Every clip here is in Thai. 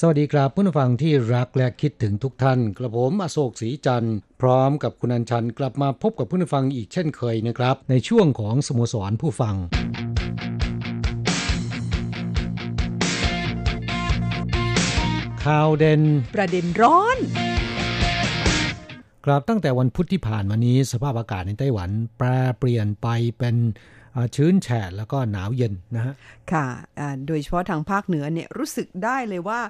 สวัสดีครับผู้ฟังที่รักและคิดถึงทุกท่าน กระผมอโศกศรีจันทร์พร้อมกับคุณอัญชันกลับมาพบกับผู้ฟังอีกเช่นเคยนะครับ ในช่วงของสโมสรผู้ฟังข่าวเด่นประเด็นร้อนครับตั้งแต่วันพุธที่ผ่านมานี้สภาพอากาศในไต้หวัน แปรเปลี่ยนไปเป็นอ่า ชื้นแฉะแล้วก็หนาวเย็นนะฮะค่ะอ่าโดยเฉพาะทางภาคเหนือเนี่ยรู้สึกได้เลยว่า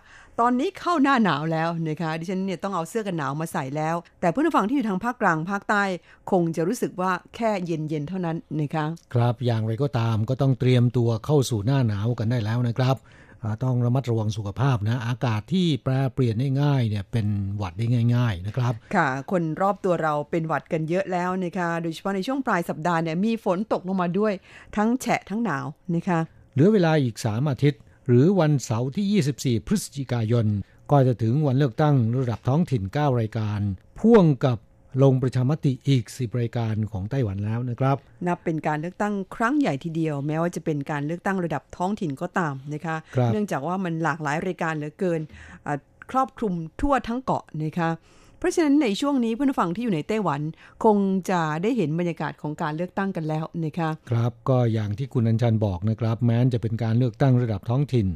ตอนนี้เข้าหน้าหนาวแล้วนะคะดิฉันเนี่ยต้องเอาเสื้อกันหนาวมาใส่แล้ว แต่ผู้ฟังที่อยู่ทางภาคกลางภาคใต้ คงจะรู้สึกว่าแค่เย็นๆเท่านั้นนะคะครับอย่างไรก็ตามก็ต้องเตรียมตัวเข้าสู่หน้าหนาวกันได้แล้วนะครับอ่า ต้องระมัดระวังสุขภาพนะ อากาศที่แปรเปลี่ยนได้ง่ายเนี่ยเป็นหวัดได้ง่าย ๆนะครับ ค่ะ คนรอบตัวเราเป็นหวัดกันเยอะแล้วนะคะโดยเฉพาะในช่วงปลายสัปดาห์เนี่ยมีฝนตกลงมาด้วยทั้งแฉะทั้งหนาวนะคะเหลือเวลาอีก 3 อาทิตย์ หรือวันเสาร์ที่ 24 พฤศจิกายน ก็จะถึงวันเลือกตั้งระดับท้องถิ่น 9 รายการ พ่วงกับ ลงประชามติอีก10รายการของไต้หวันแล้วนะครับ นับเป็นการเลือกตั้งครั้งใหญ่ทีเดียว แม้ว่าจะเป็นการเลือกตั้งระดับท้องถิ่นก็ตามนะคะครับเนื่องจากว่ามันหลากหลายรายการเหลือเกินอ่าครอบคลุมทั่วทั้งเกาะนะคะเพราะฉะนั้นในช่วงนี้เพื่อนผู้ฟังที่อยู่ในไต้หวัน คงจะได้เห็นบรรยากาศของการเลือกตั้งกันแล้วนะคะครับก็อย่างที่คุณอัญชันบอกนะครับ แม้นจะเป็นการเลือกตั้งระดับท้องถิ่น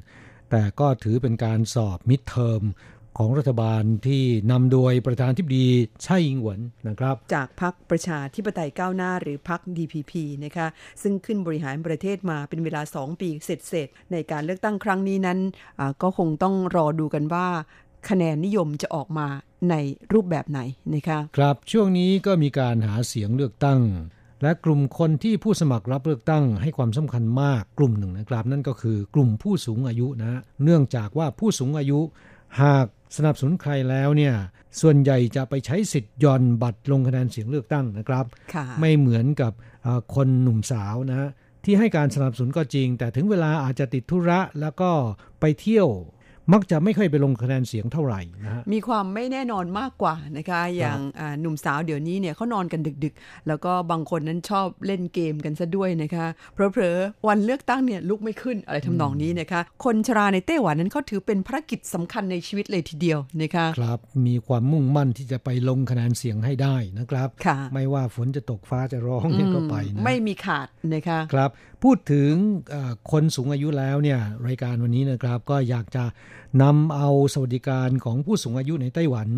แต่ก็ถือเป็นการสอบมิดเทอม ของรัฐบาลที่นำโดยประธานทิบดีไช่อิงหวนนะครับ จากพรรคประชาธิปไตยก้าวหน้าหรือพรรค DPP นะคะซึ่งขึ้นบริหารประเทศมาเป็นเวลา 2 ปีเสร็จๆในการเลือกตั้งครั้งนี้นั้นอ่าก็คงต้องรอดูกันว่าคะแนนนิยมจะออกมาในรูปแบบไหนนะคะครับช่วงนี้ก็มีการหาเสียงเลือกตั้ง และกลุ่มคนที่ผู้สมัครรับเลือกตั้งให้ความสำคัญมากกลุ่มหนึ่งนะครับ นั่นก็คือกลุ่มผู้สูงอายุนะ เนื่องจากว่าผู้สูงอายุหาก สนับสนุนใครแล้วเนี่ยส่วนใหญ่จะไปใช้สิทธิ์หย่อนบัตรลงคะแนนเสียงเลือกตั้งนะครับค่ะไม่เหมือนกับเอ่อคนหนุ่มสาวนะที่ให้การสนับสนุนก็จริง แต่ถึงเวลาอาจจะติดธุระแล้วก็ไปเที่ยว มักจะไม่ค่อยไปลงคะแนนเสียงเท่าไหร่นะฮะมีความไม่แน่นอนมากกว่านะคะ อย่างอ่าหนุ่มสาวเดี๋ยวนี้เนี่ยเขานอนกันดึกๆ แล้วก็บางคนนั้นชอบเล่นเกมกันซะด้วยนะคะเผลอๆวันเลือกตั้งเนี่ยลุกไม่ขึ้นอะไรทำนองนี้นะคะ คนชราในไต้หวันนั้นเขาถือเป็นภารกิจสำคัญในชีวิตเลยทีเดียวนะคะครับมีความมุ่งมั่นที่จะไปลงคะแนนเสียงให้ได้นะครับค่ะไม่ว่าฝนจะตกฟ้าจะร้องเนี่ยก็ไปนะไม่มีขาดนะคะครับ พูดถึงคนสูงอายุแล้วเนี่ยรายการวันนี้นะครับก็อยากจะนำเอาสวัสดิการของผู้สูงอายุในไต้หวัน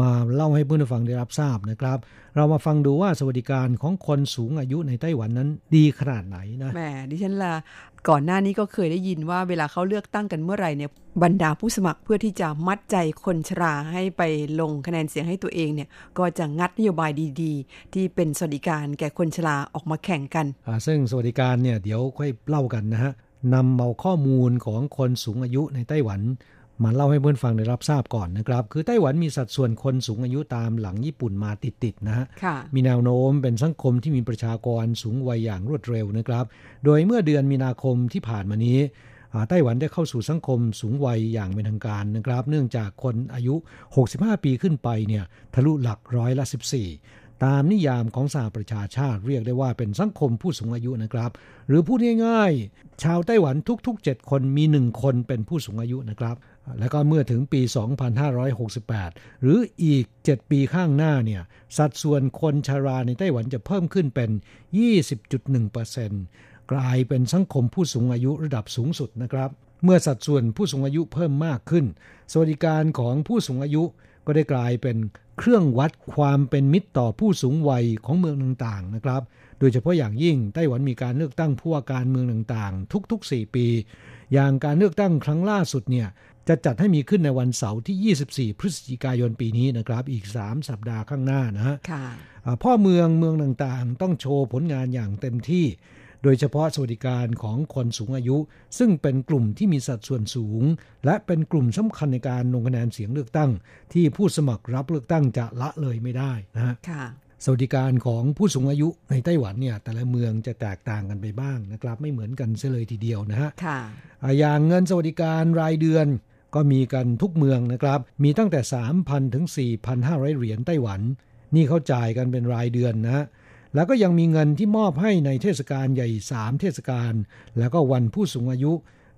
มาเล่าให้เพื่อนผู้ฟังได้รับทราบนะครับ เรามาฟังดูว่าสวัสดิการของคนสูงอายุในไต้หวันนั้นดีขนาดไหนนะแหมดิฉันละก่อนหน้านี้ก็เคยได้ยินว่าเวลาเขาเลือกตั้งกันเมื่อไหร่เนี่ยบรรดาผู้สมัครเพื่อที่จะมัดใจคนชราให้ไปลงคะแนนเสียงให้ตัวเองเนี่ยก็จะงัดนโยบายดีๆ ที่เป็นสวัสดิการแก่คนชราออกมาแข่งกันอ่าซึ่งสวัสดิการเนี่ยเดี๋ยวค่อยเล่ากันนะฮะนำเอาข้อมูลของคนสูงอายุในไต้หวัน มาเล่าให้เพื่อนฟังได้รับทราบก่อนนะครับ คือไต้หวันมีสัดส่วนคนสูงอายุตามหลังญี่ปุ่นมาติดๆนะฮะค่ะมีแนวโน้มเป็นสังคมที่มีประชากรสูงวัยอย่างรวดเร็วนะครับ โดยเมื่อเดือนมีนาคมที่ผ่านมานี้อ่าไต้หวันได้เข้าสู่สังคมสูงวัยอย่างเป็นทางการนะครับ เนื่องจากคนอายุ 65 ปีขึ้นไปเนี่ยทะลุหลักร้อยละ 14 ตามนิยามของสหประชาชาติเรียกได้ว่าเป็นสังคมผู้สูงอายุนะครับ หรือพูดง่ายๆ ชาวไต้หวันทุกๆ 7 คนมี 1 คนเป็นผู้สูงอายุนะครับ แล้วก็เมื่อถึงปี 2568 หรืออีก 7 ปีข้างหน้าเนี่ย สัดส่วนคนชาราในไต้หวันจะเพิ่มขึ้นเป็น 20.1%กลายเป็นสังคมผู้สูงอายุระดับสูงสุดนะครับ เมื่อสัดส่วนผู้สูงอายุเพิ่มมากขึ้น สวัสดิการของผู้สูงอายุก็ได้กลายเป็นเครื่องวัดความเป็นมิตรต่อผู้สูงวัยของเมืองต่างๆนะครับ โดยเฉพาะอย่างยิ่งไต้หวันมีการเลือกตั้งผู้ว่าการเมืองต่างๆ ทุกๆ 4 ปี อย่างการเลือกตั้งครั้งล่าสุดเนี่ย จะจัดให้มีขึ้นในวันเสาร์ที่ 24 พฤศจิกายนปีนี้นะครับ อีก 3 สัปดาห์ข้างหน้านะฮะพ่อเมืองเมืองต่างๆ ต้องโชว์ผลงานอย่างเต็มที่ โดยเฉพาะสวัสดิการของคนสูงอายุ ซึ่งเป็นกลุ่มที่มีสัดส่วนสูง และเป็นกลุ่มสำคัญในการลงคะแนนเสียงเลือกตั้ง ที่ผู้สมัครรับเลือกตั้งจะละเลยไม่ได้นะฮะสวัสดิการของผู้สูงอายุในไต้หวันเนี่ยแต่ละเมืองจะแตกต่างกันไปบ้างนะครับ ไม่เหมือนกันเสียเลยทีเดียวนะฮะอย่างเงินสวัสดิการรายเดือน ก็มีกันทุกเมืองนะครับ มีตั้งแต่ 3,000 ถึง 4,500 เหรียญไต้หวัน นี่เขาจ่ายกันเป็นรายเดือนนะ แล้วก็ยังมีเงินที่มอบให้ในเทศกาลใหญ่ 3 เทศกาล แล้วก็วันผู้สูงอายุ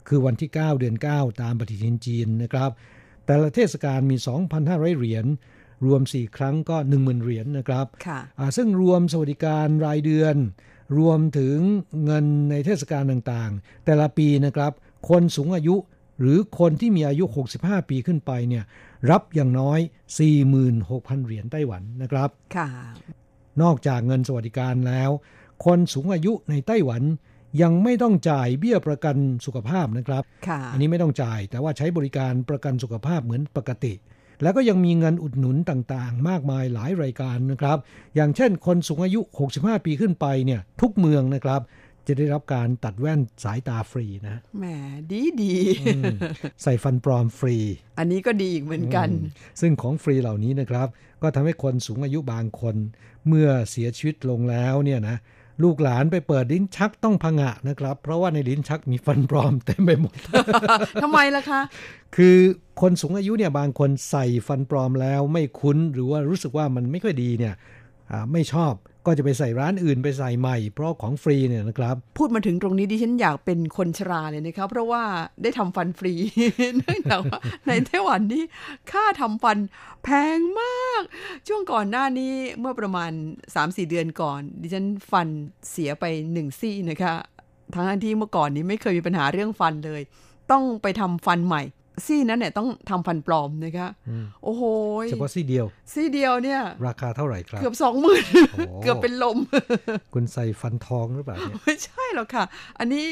คือวันที่ 9 เดือน 9 ตามปฏิทินจีนนะครับ แต่ละเทศกาลมี 2,500 เหรียญ รวม 4 ครั้งก็ 10,000 เหรียญนนะครับ ซึ่งรวมสวัสดิการรายเดือน รวมถึงเงินในเทศกาลต่างๆ แต่ละปีนะครับ คนสูงอายุ หรือคนที่มีอายุ 65 ปีขึ้นไปเนี่ยรับอย่างน้อย 46,000 เหรียญไต้หวันนะครับค่ะนอกจากเงินสวัสดิการแล้ว คนสูงอายุในไต้หวันยังไม่ต้องจ่ายเบี้ยประกันสุขภาพนะครับ อันนี้ไม่ต้องจ่าย แต่ว่าใช้บริการประกันสุขภาพเหมือนปกติ แล้วก็ยังมีเงินอุดหนุนต่างๆ มากมายหลายรายการนะครับ อย่างเช่นคนสูงอายุ 65 ปีขึ้นไปเนี่ยทุกเมืองนะครับ จะได้รับการตัดแว่นสายตาฟรีนะแหมดีดีใส่ฟันปลอมฟรี อันนี้ก็ดีอีกเหมือนกัน ซึ่งของฟรีเหล่านี้นะครับ ก็ทำให้คนสูงอายุบางคน เมื่อเสียชีวิตลงแล้วเนี่ยนะลูกหลานไปเปิดลิ้นชักต้องพังะนะครับ เพราะว่าในลิ้นชักมีฟันปลอมเต็มไปหมดทำไมล่ะคะ คือคนสูงอายุเนี่ยบางคนใส่ฟันปลอมแล้วไม่คุ้นหรือว่ารู้สึกว่ามันไม่ค่อยดีเนี่ยไม่ชอบ ก็จะไปใส่ร้านอื่นไปใส่ใหม่ เพราะของฟรีเนี่ยนะครับ พูดมาถึงตรงนี้ดิฉันอยากเป็นคนชราเลยนะครับ เพราะว่าได้ทำฟันฟรีเนื่องจากว่าในไต้หวันนี่ค่าทำฟันแพงมาก ช่วงก่อนหน้านี้เมื่อประมาณ 3-4 เดือนก่อน ดิฉันฟันเสียไปหนึ่งซี่นะคะทั้งที่เมื่อก่อนนี้ไม่เคยมีปัญหาเรื่องฟันเลย ต้องไปทำฟันใหม่ ซี่นั้นเนี่ยต้องทำฟันปลอมนะคะโอ้โหเฉพาะซี่เดียว ซี่เดียวเนี่ย ราคาเท่าไหร่ครับ เกือบสองหมื่นเกือบเป็นลม คุณใส่ฟันทองหรือเปล่าเนี่ยไม่ใช่หรอกค่ะ อันนี้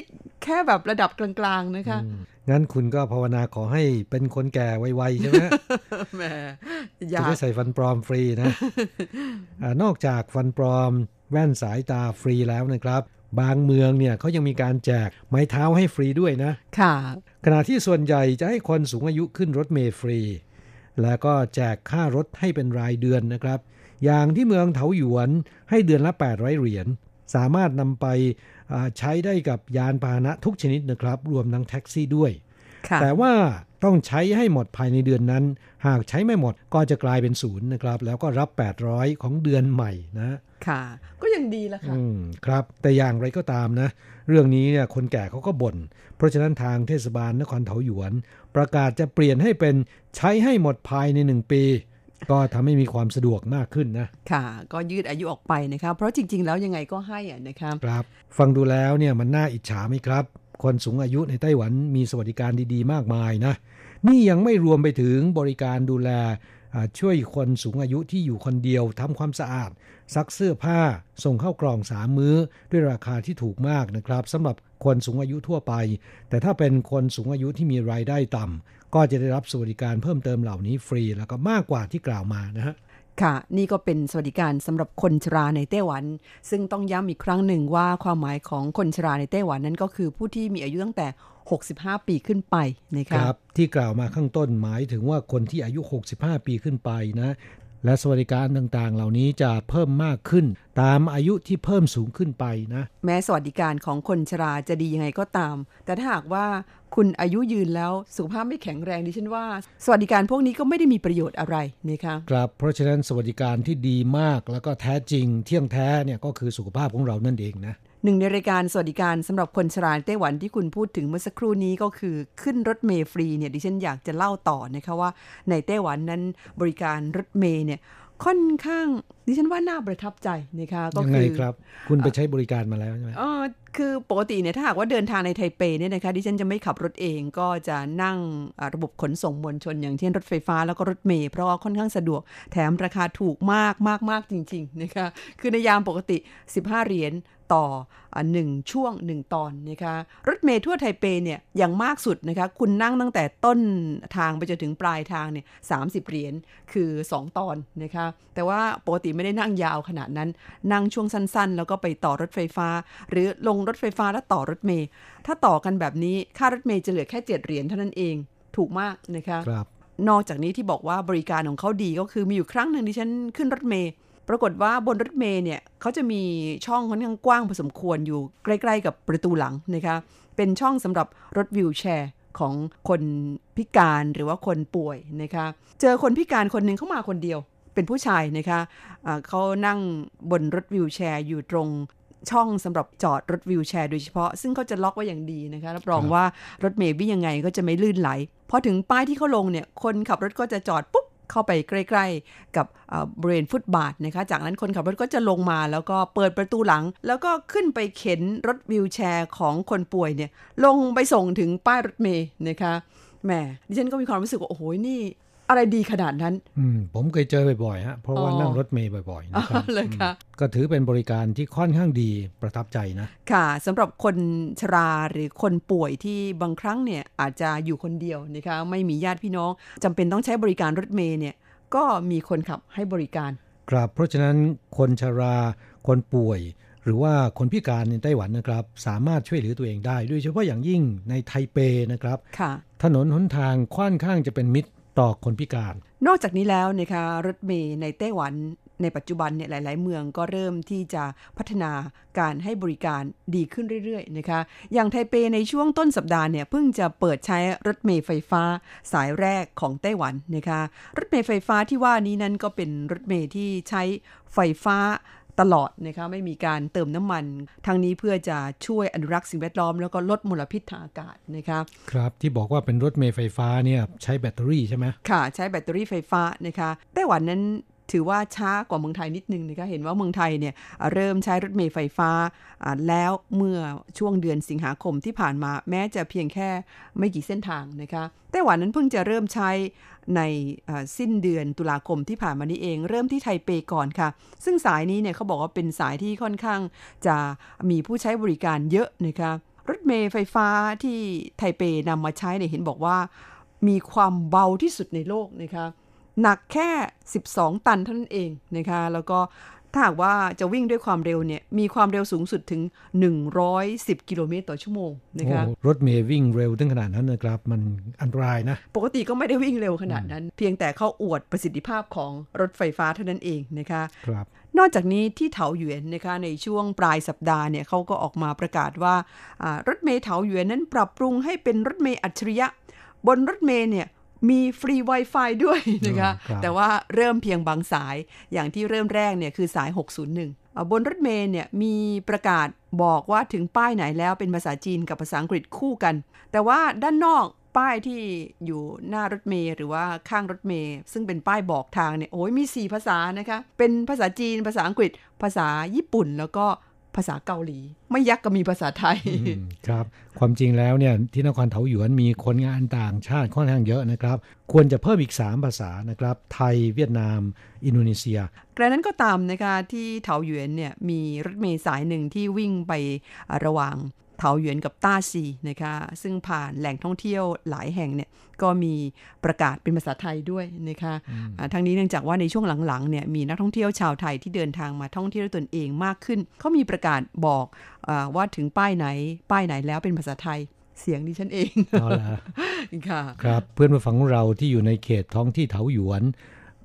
แค่แบบระดับกลางๆนะคะงั้นคุณก็ภาวนาขอให้เป็นคนแก่ไวๆใช่ไหมแหมจะได้ใส่ฟันปลอมฟรีนะอนอกจากฟันปลอมแว่นสายตาฟรีแล้วนะครับ บางเมืองเนี่ยเขายังมีการแจกไม้เท้าให้ฟรีด้วยนะ ค่ะ ขณะที่ส่วนใหญ่จะให้คนสูงอายุขึ้นรถเมล์ฟรี แล้วก็แจกค่ารถให้เป็นรายเดือนนะครับ อย่างที่เมืองเถาหยวนให้เดือนละ 800 เหรียญ สามารถนำไปใช้ได้กับยานพาหนะทุกชนิดนะครับ รวมทั้งแท็กซี่ด้วย แต่ว่า ต้องใช้ให้หมดภายในเดือนนั้น หากใช้ไม่หมดก็จะกลายเป็นศูนย์นะครับ แล้วก็รับ 800 ของเดือนใหม่นะ ค่ะ ก็ยังดีละค่ะอืมครับ แต่อย่างไรก็ตามนะ เรื่องนี้เนี่ยคนแก่เขาก็บน่น เพราะฉะนั้นทางเทศบาลนครเถาหยวน ประกาศจะเปลี่ยนให้เป็นใช้ให้หมดภายในหนึ่งปีก็ทำให้มีความสะดวกมากขึ้นนะ ค่ะ ก็ยืดอายุออกไปนะครับ เพราะจริง ๆ แล้วยังไงก็ให้อะนะครับ ครับ ฟังดูแล้วเนี่ยมันน่าอิจฉาไหมครับ คนสูงอายุในไต้หวันมีสวัสดิการดีๆ มากมายนะ นี่ยังไม่รวมไปถึงบริการดูแลช่วยคนสูงอายุที่อยู่คนเดียวทำความสะอาด ซักเสื้อผ้า ส่งเข้ากล่องสามมื้อ ด้วยราคาที่ถูกมากนะครับสำหรับคนสูงอายุทั่วไป แต่ถ้าเป็นคนสูงอายุที่มีรายได้ต่ำก็จะได้รับสวัสดิการเพิ่มเติมเหล่านี้ฟรีแล้วก็มากกว่าที่กล่าวมานะฮะ ค่ะ นี่ก็เป็นสวัสดิการสำหรับคนชราในไต้หวัน ซึ่งต้องย้ำอีกครั้งหนึ่งว่าความหมายของคนชราในไต้หวันนั้นก็คือผู้ที่มีอายุตั้งแต่ 65 ปีขึ้นไปนะครับรบที่กล่าวมาข้างต้นหมายถึงว่าคนที่อายุ 65 ปีขึ้นไปนะ และสวัสดิการต่างๆ เหล่านี้จะเพิ่มมากขึ้น ตามอายุที่เพิ่มสูงขึ้นไปนะ แม้สวัสดิการของคนชราจะดียังไงก็ตาม แต่ถ้าหากว่าคุณอายุยืนแล้วสุขภาพไม่แข็งแรงดิฉันว่า สวัสดิการพวกนี้ก็ไม่ได้มีประโยชน์อะไรนะคะครับเพราะฉะนั้นสวัสดิการที่ดีมากแล้วก็แท้จริงเที่ยงแท้เนี่ยก็คือสุขภาพของเรานั่นเองนะ หนึ่งในรายการสวัสดิการสำหรับคนชราไต้หวันที่คุณพูดถึงเมื่อสักครู่นี้ก็คือขึ้นรถเมล์ฟรีเนี่ยดิฉันอยากจะเล่าต่อนะคะว่าในไต้หวันนั้นบริการรถเมล์เนี่ยค่อนข้าง ดิฉันว่าน่าประทับใจนะคะก็คือครับ คุณไปใช้บริการมาแล้วใช่ไหมอ๋อคือปกติเนี่ยถ้าหากว่าเดินทางในไทเปเนี่ยนะคะดิฉันจะไม่ขับรถเองก็จะนั่งระบบขนส่งมวลชน อย่างเช่นรถไฟฟ้าแล้วก็รถเมล์เพราะว่าค่อนข้างสะดวกแถมราคาถูกมากมากมากจริง ๆ นะคะ คือในยามปกติ 15 เหรียญต่อหนึ่งช่วงหนึ่งตอนนะคะรถเมล์ทั่วไทเปเนี่ยอย่างมากสุดนะคะคุณนั่งตั้งแต่ต้นทางไปจนถึงปลายทางเนี่ยสาเหรียญคือ 2 ตอนนะคะแต่ว่าปกติไม่ได้นั่งยาวขนาดนั้น นั่งช่วงสั้นๆ แล้วก็ไปต่อรถไฟฟ้า หรือลงรถไฟฟ้าแล้วต่อรถเมล์ถ้าต่อกันแบบนี้ค่ารถเมล์จะเหลือแค่7เหรียญเท่านั้นเองถูกมากนะคะครับนอกจากนี้ที่บอกว่าบริการของเขาดีก็คือมีอยู่ครั้งหนึ่งที่ฉันขึ้นรถเมล์ปรากฏว่าบนรถเมล์เนี่ยเขาจะมีช่องค่อนข้างกว้างพอสมควรอยู่ใกล้ๆกับประตูหลังนะคะเป็นช่องสำหรับรถวิวแชร์ของคนพิการหรือว่าคนป่วยนะคะ เจอคนพิการคนหนึ่งเข้ามาคนเดียว เป็นผู้ชายนะคะะเขานั่งบนรถวิวแชร์อยู่ตรงช่องสำหรับจอดรถวิวแชร์โดยเฉพาะ ซึ่งเขาจะล็อกไว้อย่างดีนะคะรับรองว่ารถเมล์วิ่งยังไงก็จะไม่ลื่นไหลพอถึงป้ายที่เขาลงเนี่ยคนขับรถก็จะจอดปุ๊บเข้าไปใกล้ๆ กับบริเวณฟุตบาทนะคะ จากนั้นคนขับรถก็จะลงมาแล้วก็เปิดประตูหลัง แล้วก็ขึ้นไปเข็นรถวิวแชร์ของคนป่วยเนี่ยลงไปส่งถึงป้ายรถเมย์นะคะแหมดิฉันก็มีความรู้สึกว่าโอ้โหนี่ อะไรดีขนาดนั้น อืมผมเคยเจอบ่อยๆฮะเพราะว่านั่งรถเมย์บ่อยๆนะครับเลยค่ะก็ถือเป็นบริการที่ค่อนข้างดีประทับใจนะ ค่ะสำหรับคนชราหรือคนป่วยที่บางครั้งเนี่ยอาจจะอยู่คนเดียวนะคะไม่มีญาติพี่น้องจำเป็นต้องใช้บริการรถเมย์เนี่ยก็มีคนขับให้บริการ ครับเพราะฉะนั้นคนชรา คนป่วย หรือว่าคนพิการในไต้หวันนะครับ สามารถช่วยเหลือตัวเองได้ด้วยเฉพาะอย่างยิ่งในไทเปนะครับค่ะถนนหนทางค่อนข้างจะเป็นมิตร ต่อคนพิการ นอกจากนี้แล้วนะคะรถเมย์ในไต้หวันในปัจจุบันเนี่ยหลาย ๆ เมืองก็เริ่มที่จะพัฒนาการให้บริการดีขึ้นเรื่อย ๆ นะคะ อย่างไทเปในช่วงต้นสัปดาห์เนี่ยเพิ่งจะเปิดใช้รถเมล์ไฟฟ้าสายแรกของไต้หวันนะคะ รถเมล์ไฟฟ้าที่ว่านี้นั้นก็เป็นรถเมล์ที่ใช้ไฟฟ้า ตลอดนะคะไม่มีการเติมน้ำมันทางนี้เพื่อจะช่วยอนุรักษ์สิ่งแวดล้อมแล้วก็ลดมลพิษทางอากาศนะคะครับที่บอกว่าเป็นรถเมล์ไฟฟ้าเนี่ยใช้แบตเตอรี่ใช่ไหมค่ะ ใช้แบตเตอรี่ไฟฟ้านะคะไต้หวันนั้น ถือว่าช้ากว่าเมืองไทยนิดนึงนะคะเห็นว่าเมืองไทยเนี่ยเริ่มใช้รถเมล์ไฟฟ้าแล้วเมื่อช่วงเดือนสิงหาคมที่ผ่านมาแม้จะเพียงแค่ไม่กี่เส้นทางนะคะไต้หวันนั้นเพิ่งจะเริ่มใช้ในสิ้นเดือนตุลาคมที่ผ่านมานี้เอง เริ่มที่ไทเปก่อนค่ะ ซึ่งสายนี้เนี่ยเขาบอกว่าเป็นสายที่ค่อนข้างจะมีผู้ใช้บริการเยอะนะคะรถเมล์ไฟฟ้าที่ไทเปนำมาใช้เนี่ยเห็นบอกว่ามีความเบาที่สุดในโลกนะคะ หนักแค่ 12 ตันเท่านั้นเองนะคะแล้วก็ถ้าหากว่าจะวิ่งด้วยความเร็วเนี่ยมีความเร็วสูงสุดถึง 110 กิโลเมตรต่อชั่วโมงนะคะรถเมย์วิ่งเร็วถึงขนาดนั้นนะครับมันอันตรายนะ ปกติก็ไม่ได้วิ่งเร็วขนาดนั้น เพียงแต่เขาอวดประสิทธิภาพของรถไฟฟ้าเท่านั้นเองนะคะครับนอกจากนี้ที่เถาหยวนนะคะในช่วงปลายสัปดาห์เนี่ยเขาก็ออกมาประกาศว่ารถเมย์เถาหยวนนั้นปรับปรุงให้เป็นรถเมย์อัจฉริยะ บนรถเมย์เนี่ย มีฟรี Wi-Fi ด้วยนะคะแต่ว่าเริ่มเพียงบางสายอย่างที่เริ่มแรกเนี่ยคือสาย 601 บนรถเมล์เนี่ยมีประกาศบอกว่าถึงป้ายไหนแล้วเป็นภาษาจีนกับภาษาอังกฤษคู่กัน แต่ว่าด้านนอกป้ายที่อยู่หน้ารถเมล์หรือว่าข้างรถเมล์ซึ่งเป็นป้ายบอกทางเนี่ยโอ้ยมี 4 ภาษานะคะ เป็นภาษาจีน ภาษาอังกฤษ ภาษาญี่ปุ่น แล้วก็ ภาษาเกาหลี ไม่ยักก็มีภาษาไทยครับ ความจริงแล้วเนี่ยที่นครเถาหยวนมีคนงานต่างชาติค่อนข้างเยอะนะครับ ควรจะเพิ่มอีก 3 ภาษานะครับ ไทยเวียดนาม อินโดนีเซียกระนั้นก็ตามนะคะที่เถาหยวนเนี่ยมีรถเมล์สายหนึ่งที่วิ่งไประหว่าง เถาหยวนกับต้าซีนะคะซึ่งผ่านแหล่งท่องเที่ยวหลายแห่งเนี่ยก็มีประกาศเป็นภาษาไทยด้วยนะคะทั้งนี้เนื่องจากว่าในช่วงหลังๆเนี่ยมีนักท่องเที่ยวชาวไทยที่เดินทางมาท่องเที่ยวตนเองมากขึ้นเขามีประกาศบอกอว่าถึงป้ายไหน ป้ายไหนแล้วเป็นภาษาไทยเสียงดิฉันเองค่ะครับเพื่อนผู้ฟังเราที่อยู่ในเขตท้องที่เถาหยวน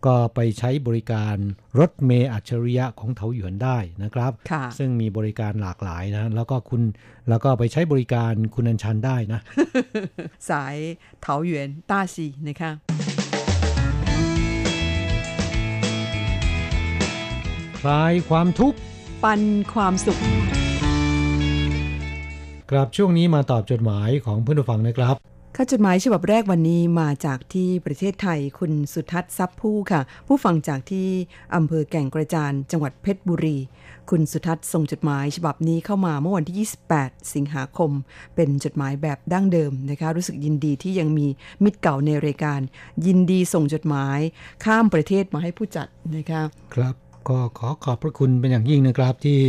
ก็ไปใช้บริการรถเมย์อัจฉริยะของเถาหยวนได้นะครับ ซึ่งมีบริการหลากหลายนะ แล้วก็คุณแล้วก็ไปใช้บริการคุณอัญชันได้นะ สายเถาหยวนต้าซีนะคะคลายความทุกข์ ปันความสุข ครับช่วงนี้มาตอบจดหมายของเพื่อนผู้ฟังนะครับ ขค่ะจดหมายฉบับแรกวันนี้มาจากที่ประเทศไทยคุณสุทัศน์ซับผู้ค่ะ ผู้ฟังจากที่อำเภอแก่งกระจานจังหวัดเพชรบุรี คุณสุทัศน์ส่งจดหมายฉบับนี้เข้ามาเมื่อวันที่ 28 สิงหาคม เป็นจดหมายแบบดั้งเดิมนะคะ รู้สึกยินดีที่ยังมีมิตรเก่าในรายการ ยินดีส่งจดหมายข้ามประเทศมาให้ผู้จัดนะคะครับก็ขอขอบพระคุณเป็นอย่างยิ่งนะครับที่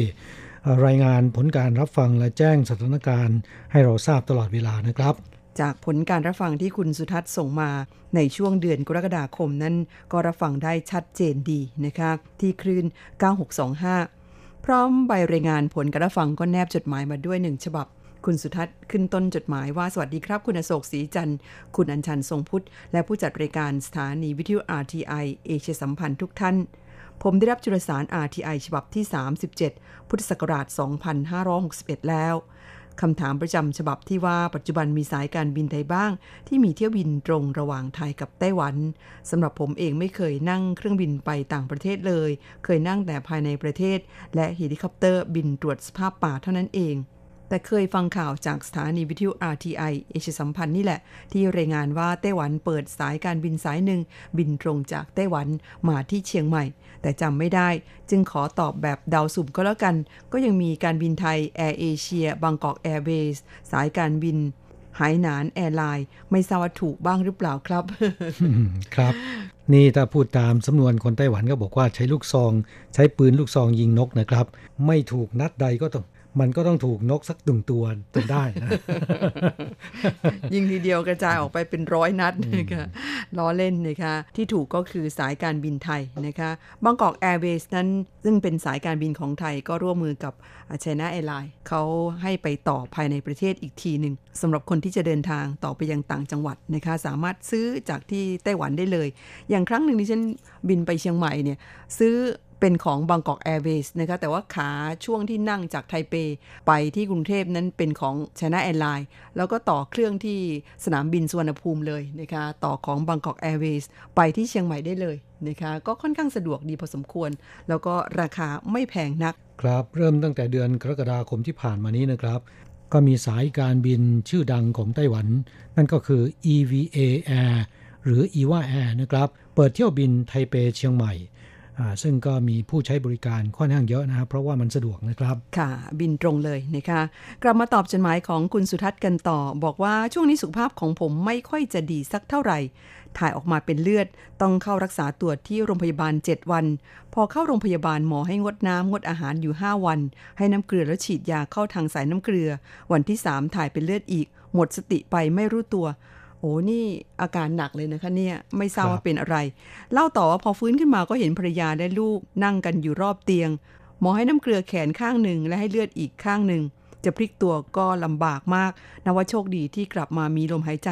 รายงานผลการรับฟังและแจ้งสถานการณ์ให้เราทราบตลอดเวลานะครับ จากผลการรับฟังที่คุณสุทัศน์ส่งมาในช่วงเดือนกรกฎาคมนั้น ก็รับฟังได้ชัดเจนดีนะคะ ที่คลื่น 9625 พร้อมใบรายงานผลการรับฟังก็แนบจดหมายมาด้วยหนึ่งฉบับ คุณสุทัศน์ขึ้นต้นจดหมายว่าสวัสดีครับ คุณอโศกศรีจันทร์ คุณอัญชันทรงพุทธ และผู้จัดรายการสถานีวิทยุ RTI เอเชียสัมพันธ์ทุกท่านผมได้รับจุลสาร RTI ฉบับที่ 37 พุทธศักราช 2561 แล้ว คำถามประจำฉบับที่ว่าปัจจุบันมีสายการบินใดบ้าง ที่มีเที่ยวบินตรงระหว่างไทยกับไต้หวันสำหรับผมเองไม่เคยนั่งเครื่องบินไปต่างประเทศเลย เคยนั่งแต่ภายในประเทศ และเฮลิคอปเตอร์บินตรวจสภาพป่าเท่านั้นเอง แต่เคยฟังข่าวจากสถานีวิทยุ RTI เอเชียสัมพันธ์นี่แหละ ที่รายงานว่าไต้หวันเปิดสายการบินสายหนึ่ง บินตรงจากไต้หวันมาที่เชียงใหม่ แต่จำไม่ได้ จึงขอตอบแบบเดาสุ่มก็แล้วกัน ก็ยังมีการบินไทย AirAsia Bangkok Airways สายการบินHainan Airlines ไม่ทราบว่าถูกบ้างหรือเปล่าครับ ครับ นี่ถ้าพูดตามสำนวนคนไต้หวันก็บอกว่าใช้ลูกซอง ใช้ปืนลูกซองยิงนกนะครับ ไม่ถูกนัดใดก็ต้อง มันก็ต้องถูกนกสักตึงตัวจนได้นะยิงทีเดียวกระจายออกไปเป็นร้อยนัดนะคะล้อเล่นนะคะที่ถูกก็คือสายการบินไทยนะคะ Bangkok Airways นั้น ซึ่งเป็นสายการบินของไทยก็ร่วมมือกับChina Airlines เขาให้ไปต่อภายในประเทศอีกทีหนึ่งสำหรับคนที่จะเดินทางต่อไปยังต่างจังหวัดนะคะสามารถซื้อจากที่ไต้หวันได้เลย อย่างครั้งหนึ่งที่ฉันบินไปเชียงใหม่เนี่ยซื้อ เป็นของ Bangkok Airways นะคะแต่ว่าขาช่วงที่นั่งจากไทเป ไปที่กรุงเทพนั้นเป็นของ China Airlines แล้วก็ต่อเครื่องที่สนามบินสุวรรณภูมิเลยนะคะต่อของ Bangkok Airways ไปที่เชียงใหม่ได้เลยนะคะก็ค่อนข้างสะดวกดีพอสมควร แล้วก็ราคาไม่แพงนัก ครับเริ่มตั้งแต่เดือนกรกฎาคมที่ผ่านมานี้นะครับ ก็มีสายการบินชื่อดังของไต้หวัน นั่นก็คือ EVA Air หรือ EVA Air นะครับ เปิดเที่ยวบินไทเปเชียงใหม่ ซึ่งก็มีผู้ใช้บริการค่อนข้างเยอะนะครับ เพราะว่ามันสะดวกนะครับ ค่ะ บินตรงเลยนะคะ กลับมาตอบจดหมายของคุณสุทัศน์กันต่อ บอกว่าช่วงนี้สุขภาพของผมไม่ค่อยจะดีสักเท่าไหร่ ถ่ายออกมาเป็นเลือด ต้องเข้ารักษาตัวที่โรงพยาบาล 7 วัน พอเข้าโรงพยาบาลหมอให้งดน้ำงดอาหารอยู่ 5 วัน ให้น้ำเกลือแล้วฉีดยาเข้าทางสายน้ำเกลือ วันที่ 3 ถ่ายเป็นเลือดอีก หมดสติไปไม่รู้ตัว โอ้นี่อาการหนักเลยนะคะเนี่ยไม่ทราบว่าเป็นอะไร เล่าต่อว่าพอฟื้นขึ้นมาก็เห็นภรรยาและลูกนั่งกันอยู่รอบเตียง หมอให้น้ำเกลือแขนข้างหนึ่งและให้เลือดอีกข้างหนึ่งจะพลิกตัวก็ลำบากมากนับว่าโชคดีที่กลับมามีลมหายใจ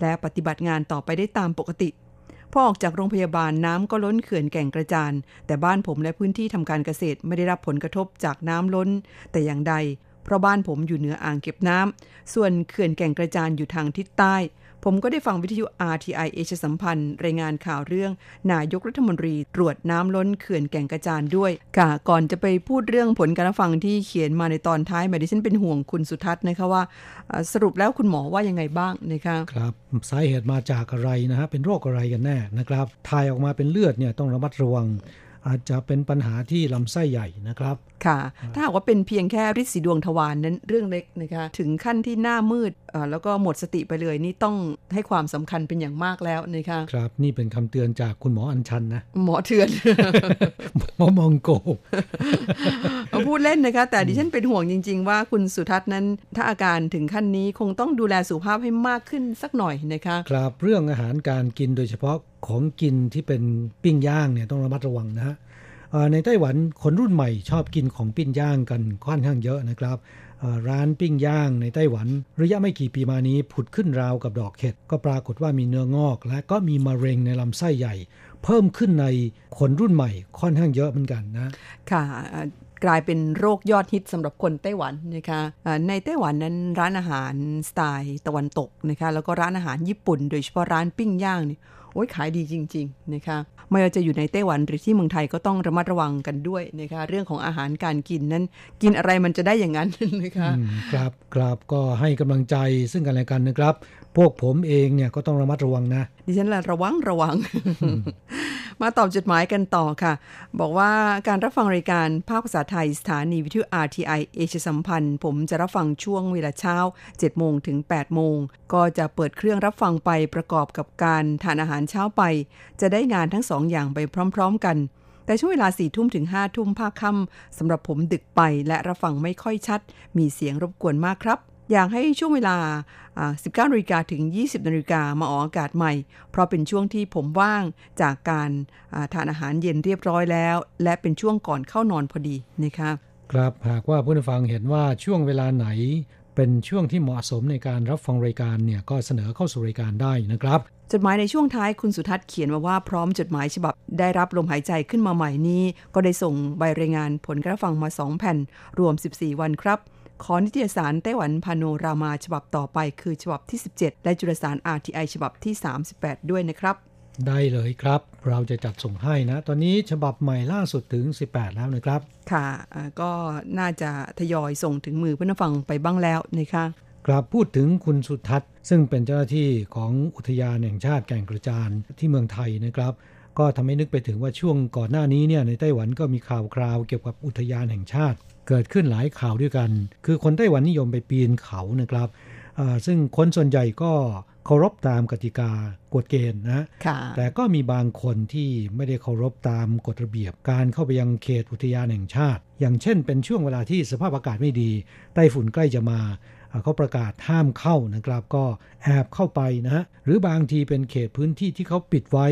และปฏิบัติงานต่อไปได้ตามปกติพอออกจากโรงพยาบาลน้ำก็ล้นเขื่อนแก่งกระจาน แต่บ้านผมและพื้นที่ทำการเกษตรไม่ได้รับผลกระทบจากน้ำล้น แต่อย่างใด เพราะบ้านผมอยู่เหนืออ่างเก็บน้ำส่วนเขื่อนแก่งกระจานอยู่ทางทิศใต้ ผมก็ได้ฟังวิทยุ RTI เอชสัมพันธ์ รายงานข่าวเรื่อง นายกรัฐมนตรีตรวจน้ำล้นเขื่อนแก่งกระจานด้วยค่ะก่อนจะไปพูดเรื่องผลการฟังที่เขียนมาในตอนท้ายมาดิฉันเป็นห่วงคุณสุทัศน์นะคะว่า สรุปแล้วคุณหมอว่ายังไงบ้างนะคะครับสาเหตุมาจากอะไรนะฮะเป็นโรคอะไรกันแน่นะครับถ่ายออกมาเป็นเลือดเนี่ยต้องระมัดระวังอาจจะเป็นปัญหาที่ลำไส้ใหญ่นะครับ ค่ะ ถ้าหากว่าเป็นเพียงแค่ริดสีดวงทวารนนั้นเรื่องเล็กนะคะ ถึงขั้นที่หน้ามืดแล้วก็หมดสติไปเลยนี่ต้องให้ความสำคัญเป็นอย่างมากแล้วนะคะ ครับ นี่เป็นคำเตือนจากคุณหมออัญชันนะ หมอเถือน หมอมองโกพูดเล่นนะคะ แต่ดิฉันเป็นห่วงจริง ๆ ว่าคุณสุทัศน์นั้น ถ้าอาการถึงขั้นนี้คงต้องดูแลสุขภาพให้มากขึ้นสักหน่อยนะคะ ครับ เรื่องอาหารการกินโดยเฉพาะของกินที่เป็นปิ้งย่างเนี่ยต้องระมัดระวังนะฮะ ในไต้หวันคนรุ่นใหม่ชอบกินของปิ้งย่างกันค่อนข้างเยอะนะครับ ร้านปิ้งย่างในไต้หวัน ระยะไม่กี่ปีมานี้ผุดขึ้นราวกับดอกเห็ด ก็ปรากฏว่ามีเนื้องอก และก็มีมะเร็งในลำไส้ใหญ่ เพิ่มขึ้นในคนรุ่นใหม่ค่อนข้างเยอะเหมือนกันนะ ค่ะกลายเป็นโรคยอดฮิตสำหรับคนไต้หวันนะคะในไต้หวันนั้นร้านอาหารสไตล์ตะวันตกนะคะแล้วก็ร้านอาหารญี่ปุ่น โดยเฉพาะร้านปิ้งย่างนี่ โอ้ยขายดีจริง ๆ นะคะไม่ว่าจะอยู่ในไต้หวันหรือที่เมืองไทยก็ต้องระมัดระวังกันด้วยนะคะเรื่องของอาหารการกินนั้น กินอะไรมันจะได้อย่างนั้นนะคะครับครับก็ให้กำลังใจซึ่งกันและกันนะครับ พวกผมเองเนี่ยก็ต้องระมัดระวังนะ ดิฉันละระวังระวัง มาตอบจดหมายกันต่อค่ะ บอกว่าการรับฟังรายการภาคภาษาไทยสถานีวิทยุ RTI เอเชียสัมพันธ์ ผมจะรับฟังช่วงเวลาเช้า 7 โมงถึง 8 โมง ก็จะเปิดเครื่องรับฟังไปประกอบกับการทานอาหารเช้าไป จะได้งานทั้งสองอย่างไปพร้อม ๆ กันแต่ช่วงเวลา4ทุ่มถึง5ทุ่มภาคค่ำสำหรับผมดึกไปและรับฟังไม่ค่อยชัด มีเสียงรบกวนมากครับ อยากให้ช่วงเวลา 19นาฬิกาถึง 20นาฬิกามาออกอากาศใหม่ เพราะเป็นช่วงที่ผมว่างจากการทานอาหารเย็นเรียบร้อยแล้ว และเป็นช่วงก่อนเข้านอนพอดีนะคะครับหากว่าผู้ฟังเห็นว่าช่วงเวลาไหนเป็นช่วงที่เหมาะสมในการรับฟังรายการเนี่ยก็เสนอเข้าสู่รายการได้นะครับ จดหมายในช่วงท้ายคุณสุทัศน์เขียนมาว่าพร้อมจดหมายฉบับ ได้รับลมหายใจขึ้นมาใหม่นี้ ก็ได้ส่งใบรายงานผลการฟังมา 2 แผ่น รวม 14 วันครับ ขอนิตยสารไต้หวันพาโนรามาฉบับต่อไปคือฉบับที่ 17 และจุลสาร RTI ฉบับที่ 38 ด้วยนะครับ ได้เลยครับ เราจะจัดส่งให้นะ ตอนนี้ฉบับใหม่ล่าสุดถึง 18 แล้วนะครับ ค่ะก็น่าจะทยอยส่งถึงมือเพื่อนฟังไปบ้างแล้วนะคะกลับพูดถึงคุณสุทัศน์ ซึ่งเป็นเจ้าหน้าที่ของอุทยานแห่งชาติแก่งกระจานที่เมืองไทยนะครับ ก็ทำให้นึกไปถึงว่าช่วงก่อนหน้านี้เนี่ยในไต้หวันก็มีข่าวคราวเกี่ยวกับอุทยานแห่งชาติ เกิดขึ้นหลายข่าวด้วยกัน คือคนไต้หวันนิยมไปปีนเขานะครับซึ่งคนส่วนใหญ่ก็เคารพตามกติกากฎเกณฑ์นะแต่ก็มีบางคนที่ไม่ได้เคารพตามกฎระเบียบ การเข้าไปยังเขตอุทยานแห่งชาติ อย่างเช่น เป็นช่วงเวลาที่สภาพอากาศไม่ดี ไต้ฝุ่นใกล้จะมาเขาประกาศห้ามเข้านะครับ ก็แอบเข้าไปนะฮะหรือบางทีเป็นเขตพื้นที่ที่เขาปิดไว้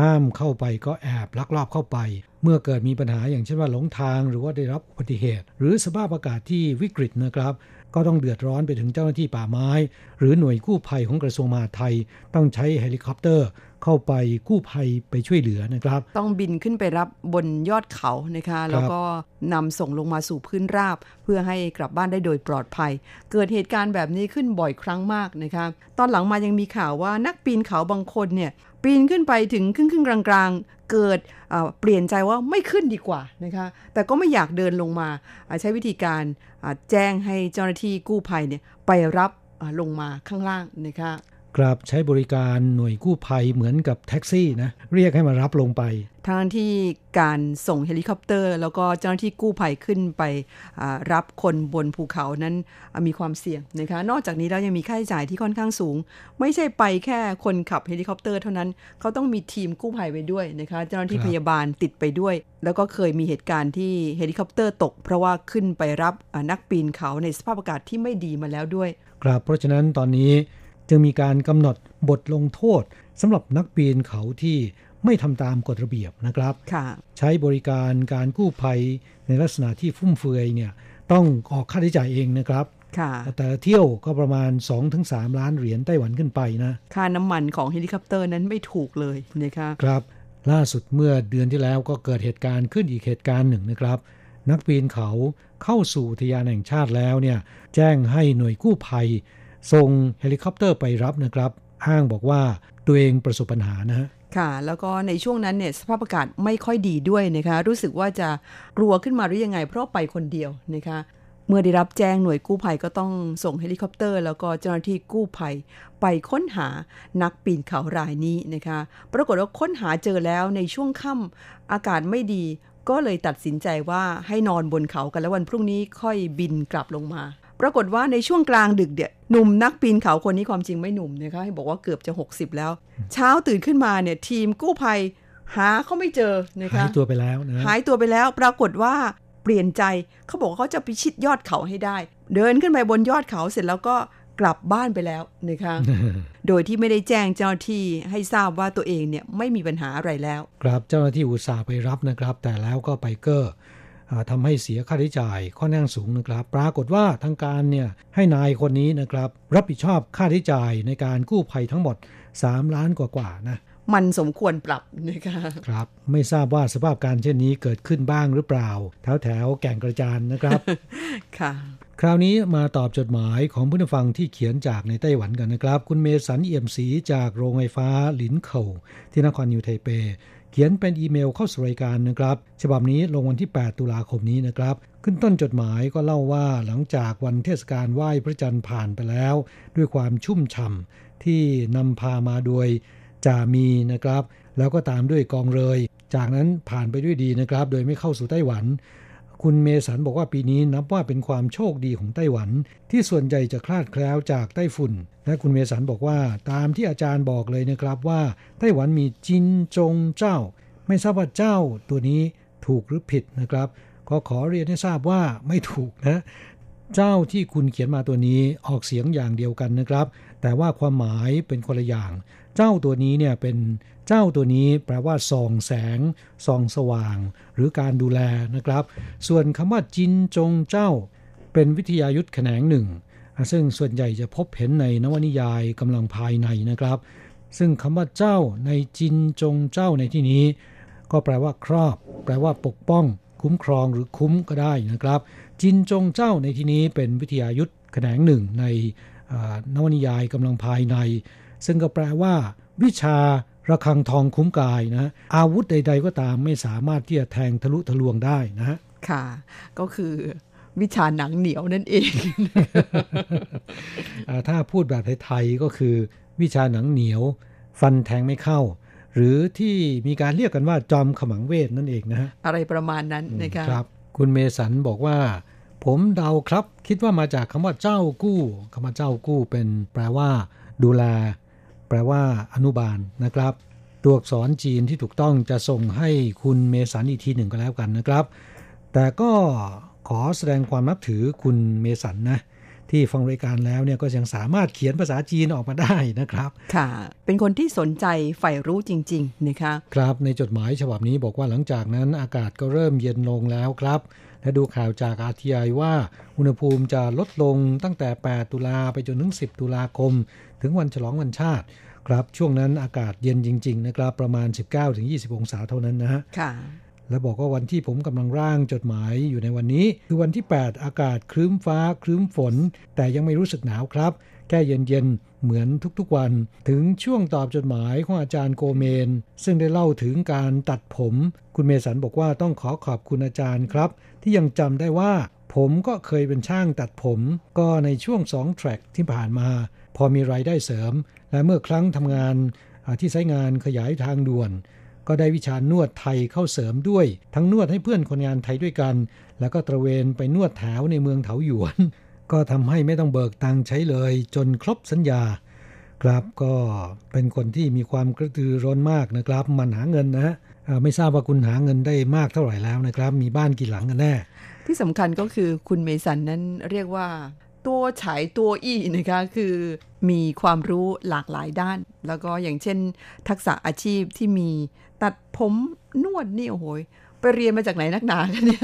ห้ามเข้าไปก็แอบลักลอบเข้าไป เมื่อเกิดมีปัญหาอย่างเช่นว่าหลงทางหรือว่าได้รับอุบัติเหตุ หรือสภาพอากาศที่วิกฤตนะครับ ก็ต้องเดือดร้อนไปถึงเจ้าหน้าที่ป่าไม้ หรือหน่วยกู้ภัยของกระทรวงมหาดไทย ต้องใช้เฮลิคอปเตอร์ เข้าไปกู้ภัยไปช่วยเหลือนะครับ ต้องบินขึ้นไปรับบนยอดเขานะคะแล้วก็นำส่งลงมาสู่พื้นราบ เพื่อให้กลับบ้านได้โดยปลอดภัย เกิดเหตุการณ์แบบนี้ขึ้นบ่อยครั้งมากนะคะตอนหลังมายังมีข่าวว่านักปีนเขาบางคนเนี่ย ปีนขึ้นไปถึงครึ่งครึ่งกลางๆ เกิดเปลี่ยนใจว่าไม่ขึ้นดีกว่านะคะแต่ก็ไม่อยากเดินลงมาใช้วิธีการแจ้งให้เจ้าหน้าที่กู้ภัยเนี่ยไปรับลงมาข้างล่างนะคะ กราบใช้บริการหน่วยกู้ภัยเหมือนกับแท็กซี่นะเรียกให้มารับลงไปทั้งที่การส่งเฮลิคอปเตอร์ แล้วก็เจ้าหน้าที่กู้ภัยขึ้นไปรับคนบนภูเขานั้นมีความเสี่ยงนะคะนอกจากนี้แล้วยังมีค่าใช้จ่ายที่ค่อนข้างสูง ไม่ใช่ไปแค่คนขับเฮลิคอปเตอร์เท่านั้นเขาต้องมีทีมกู้ภัยไปด้วยนะคะเจ้าหน้าที่พยาบาลติดไปด้วย แล้วก็เคยมีเหตุการณ์ที่เฮลิคอปเตอร์ตก เพราะว่าขึ้นไปรับนักปีนเขาในสภาพอากาศที่ไม่ดีมาแล้วด้วยครับเพราะฉะนั้นตอนนี้ จึงมีการกำหนดบทลงโทษสำหรับนักปีนเขาที่ไม่ทำตามกฎระเบียบนะครับ ใช้บริการการกู้ภัยในลักษณะที่ฟุ่มเฟือยเนี่ยต้องออกค่าใช้จ่ายเองนะครับแต่ละเที่ยวก็ประมาณ 2-3 ล้านเหรียญไต้หวันขึ้นไปนะ ค่าน้ำมันของเฮลิคอปเตอร์นั้นไม่ถูกเลยนะคะครับล่าสุดเมื่อเดือนที่แล้วก็เกิดเหตุการณ์ขึ้นอีกเหตุการณ์หนึ่งนะครับ นักปีนเขาเข้าสู่อุทยานแห่งชาติแล้วเนี่ยแจ้งให้หน่วยกู้ภัย ส่งเฮลิคอปเตอร์ไปรับนะครับ อ้างบอกว่าตัวเองประสบปัญหานะฮะค่ะ แล้วก็ในช่วงนั้นเนี่ยสภาพอากาศไม่ค่อยดีด้วยนะคะ รู้สึกว่าจะกลัวขึ้นมาหรือยังไง เพราะไปคนเดียวนะคะ เมื่อได้รับแจ้งหน่วยกู้ภัยก็ต้องส่งเฮลิคอปเตอร์ แล้วก็เจ้าหน้าที่กู้ภัย ไปค้นหานักปีนเขารายนี้นะคะ ปรากฏว่าค้นหาเจอแล้วในช่วงค่ำอากาศไม่ดีก็เลยตัดสินใจว่าให้นอนบนเขากันแล้ววันพรุ่งนี้ค่อยบินกลับลงมา ปรากฏว่าในช่วงกลางดึกเดี่ยหนุ่มนักปีนเขาคนนี้ความจริงไม่หนุ่มนะคะให้บอกว่าเกือบจะ 60 แล้ว เช้าตื่นขึ้นมาเนี่ยทีมกู้ภัยหาเขาไม่เจอนะคะหายตัวไปแล้วนะหายตัวไปแล้วปรากฏว่าเปลี่ยนใจเขาบอกเขาจะไปชิดยอดเขาให้ได้ เดินขึ้นไปบนยอดเขาเสร็จแล้วก็กลับบ้านไปแล้วนะคะโดยที่ไม่ได้แจ้งเจ้าหน้าที่ให้ทราบว่าตัวเองเนี่ยไม่มีปัญหาอะไรแล้ว ครับเจ้าหน้าที่อุตส่าห์ไปรับนะครับ แต่แล้วก็ไปเกอร์ ทำให้เสียค่าใช้จ่ายค่อนข้างสูงนะครับ ปรากฏว่าทางการเนี่ยให้นายคนนี้นะครับรับผิดชอบค่าใช้จ่ายในการกู้ภัยทั้งหมด 3 ล้านกว่าๆนะมันสมควรปรับนะคะครับ ไม่ทราบว่าสภาพการเช่นนี้เกิดขึ้นบ้างหรือเปล่า แถวแถวแก่งกระจานนะครับ ค่ะ คราวนี้มาตอบจดหมายของผู้ฟังที่เขียนจากในไต้หวันกันนะครับ คุณเมสันเอี่ยมศรีจากโรงไฟฟ้าหลินเข่าที่นครนิวไทเป เขียนเป็นอีเมลเข้าสู่รายการนะครับ ฉบับนี้ลงวันที่ 8 ตุลาคมนี้นะครับ ขึ้นต้นจดหมายก็เล่าว่าหลังจากวันเทศกาลไหว้พระจันทร์ผ่านไปแล้ว ด้วยความชุ่มฉ่ำที่นำพามาโดยจามีนะครับ แล้วก็ตามด้วยกองเรยจากนั้นผ่านไปด้วยดีนะครับ โดยไม่เข้าสู่ไต้หวัน คุณเมสันบอกว่าปีนี้นับว่าเป็นความโชคดีของไต้หวัน ที่ส่วนใหญ่จะคลาดแคล้วจากไต้ฝุ่น และคุณเมสันบอกว่าตามที่อาจารย์บอกเลยนะครับว่า ไต้หวันมีจินจงเจ้า ไม่ทราบว่าเจ้าตัวนี้ถูกหรือผิดนะครับก็ขอเรียนให้ทราบว่าไม่ถูกนะ เจ้าที่คุณเขียนมาตัวนี้ออกเสียงอย่างเดียวกันนะครับ แต่ว่าความหมายเป็นคนละอย่าง เจ้าตัวนี้เนี่ยเป็นเจ้าตัวนี้แปลว่าส่องแสงส่องสว่าง หรือการดูแลนะครับ ส่วนคำว่าจินจงเจ้า เป็นวิทยายุทธแขนงหนึ่ง ซึ่งส่วนใหญ่จะพบเห็นในนวนิยายกำลังภายในนะครับ ซึ่งคำว่าเจ้าในจินจงเจ้าในที่นี้ ก็แปลว่าครอบ แปลว่าปกป้อง คุ้มครองหรือคุ้มก็ได้นะครับ จินจงเจ้าในที่นี้เป็นวิทยายุทธแขนงหนึ่งในนวนิยายกำลังภายใน ซึ่งก็แปลว่า วิชาระฆังทองคุ้มกายนะอาวุธใด ๆ ก็ตามไม่สามารถที่จะแทงทะลุทะลวงได้นะฮะค่ะ ก็คือวิชาหนังเหนียวนั่นเอง ถ้าพูดแบบไทยๆก็คือ วิชาหนังเหนียว ฟันแทงไม่เข้า หรือที่มีการเรียกกันว่าจอมขมังเวทนั่นเองนะฮะอะไรประมาณนั้นนะคะครับ คุณเมสันบอกว่า ผมเดาครับคิดว่ามาจากคำว่าเจ้ากู้คำว่าเจ้ากู้เป็นแปลว่า ดูแล แปลว่าอนุบาลนะครับ ตัวอักษรจีนที่ถูกต้องจะส่งให้คุณเมสันอีกทีหนึ่งก็แล้วกันนะครับ แต่ก็ขอแสดงความนับถือคุณเมสันนะที่ฟังรายการแล้วเนี่ยก็ยังสามารถเขียนภาษาจีนออกมาได้นะครับ ค่ะ เป็นคนที่สนใจใฝ่รู้จริง ๆ นะคะ ครับ ในจดหมายฉบับนี้บอกว่าหลังจากนั้นอากาศก็เริ่มเย็นลงแล้วครับ และดูข่าวจากอาทีไอว่า อุณหภูมิจะลดลงตั้งแต่ 8 ตุลาไปจนถึง 10 ตุลาคม ถึงวันฉลองวันชาติครับช่วงนั้นอากาศเย็นจริง ๆ นะครับ ประมาณ 19-20 องศาเท่านั้นนะฮะค่ะและบอกว่าวันที่ผมกำลังร่างจดหมายอยู่ในวันนี้ คือวันที่ 8 อากาศครึ้มฟ้าครึ้มฝน แต่ยังไม่รู้สึกหนาวครับ แค่เย็นๆ เหมือนทุกๆวัน ถึงช่วงตอบจดหมายของอาจารย์โกเมน ซึ่งได้เล่าถึงการตัดผม คุณเมสันบอกว่าต้องขอขอบคุณอาจารย์ครับ ที่ยังจำได้ว่า ผมก็เคยเป็นช่างตัดผมก็ในช่วง 2 แทร็กที่ผ่านมา พอมีรายได้เสริม และเมื่อครั้งทำงานที่ใช้งานขยายทางด่วน ก็ได้วิชานวดไทยเข้าเสริมด้วย ทั้งนวดให้เพื่อนคนงานไทยด้วยกัน แล้วก็ตระเวนไปนวดแถวในเมืองเถาหยวน ก็ทำให้ไม่ต้องเบิกตังใช้เลย จนครบสัญญา ครับก็เป็นคนที่มีความกระตือร้นมากนะครับ มันหาเงินนะไม่ทราบว่าคุณหาเงินได้มากเท่าไหร่แล้วนะครับ มีบ้านกี่หลังกันแน่ ที่สำคัญก็คือคุณเมสันนั้นเรียกว่า ตัวฉายตัวอี้นะคะ คือมีความรู้หลากหลายด้าน แล้วก็อย่างเช่น ทักษะอาชีพที่มีตัดผมนวดนี่โอ้โหไปเรียนมาจากไหนนักหนากันเนี่ย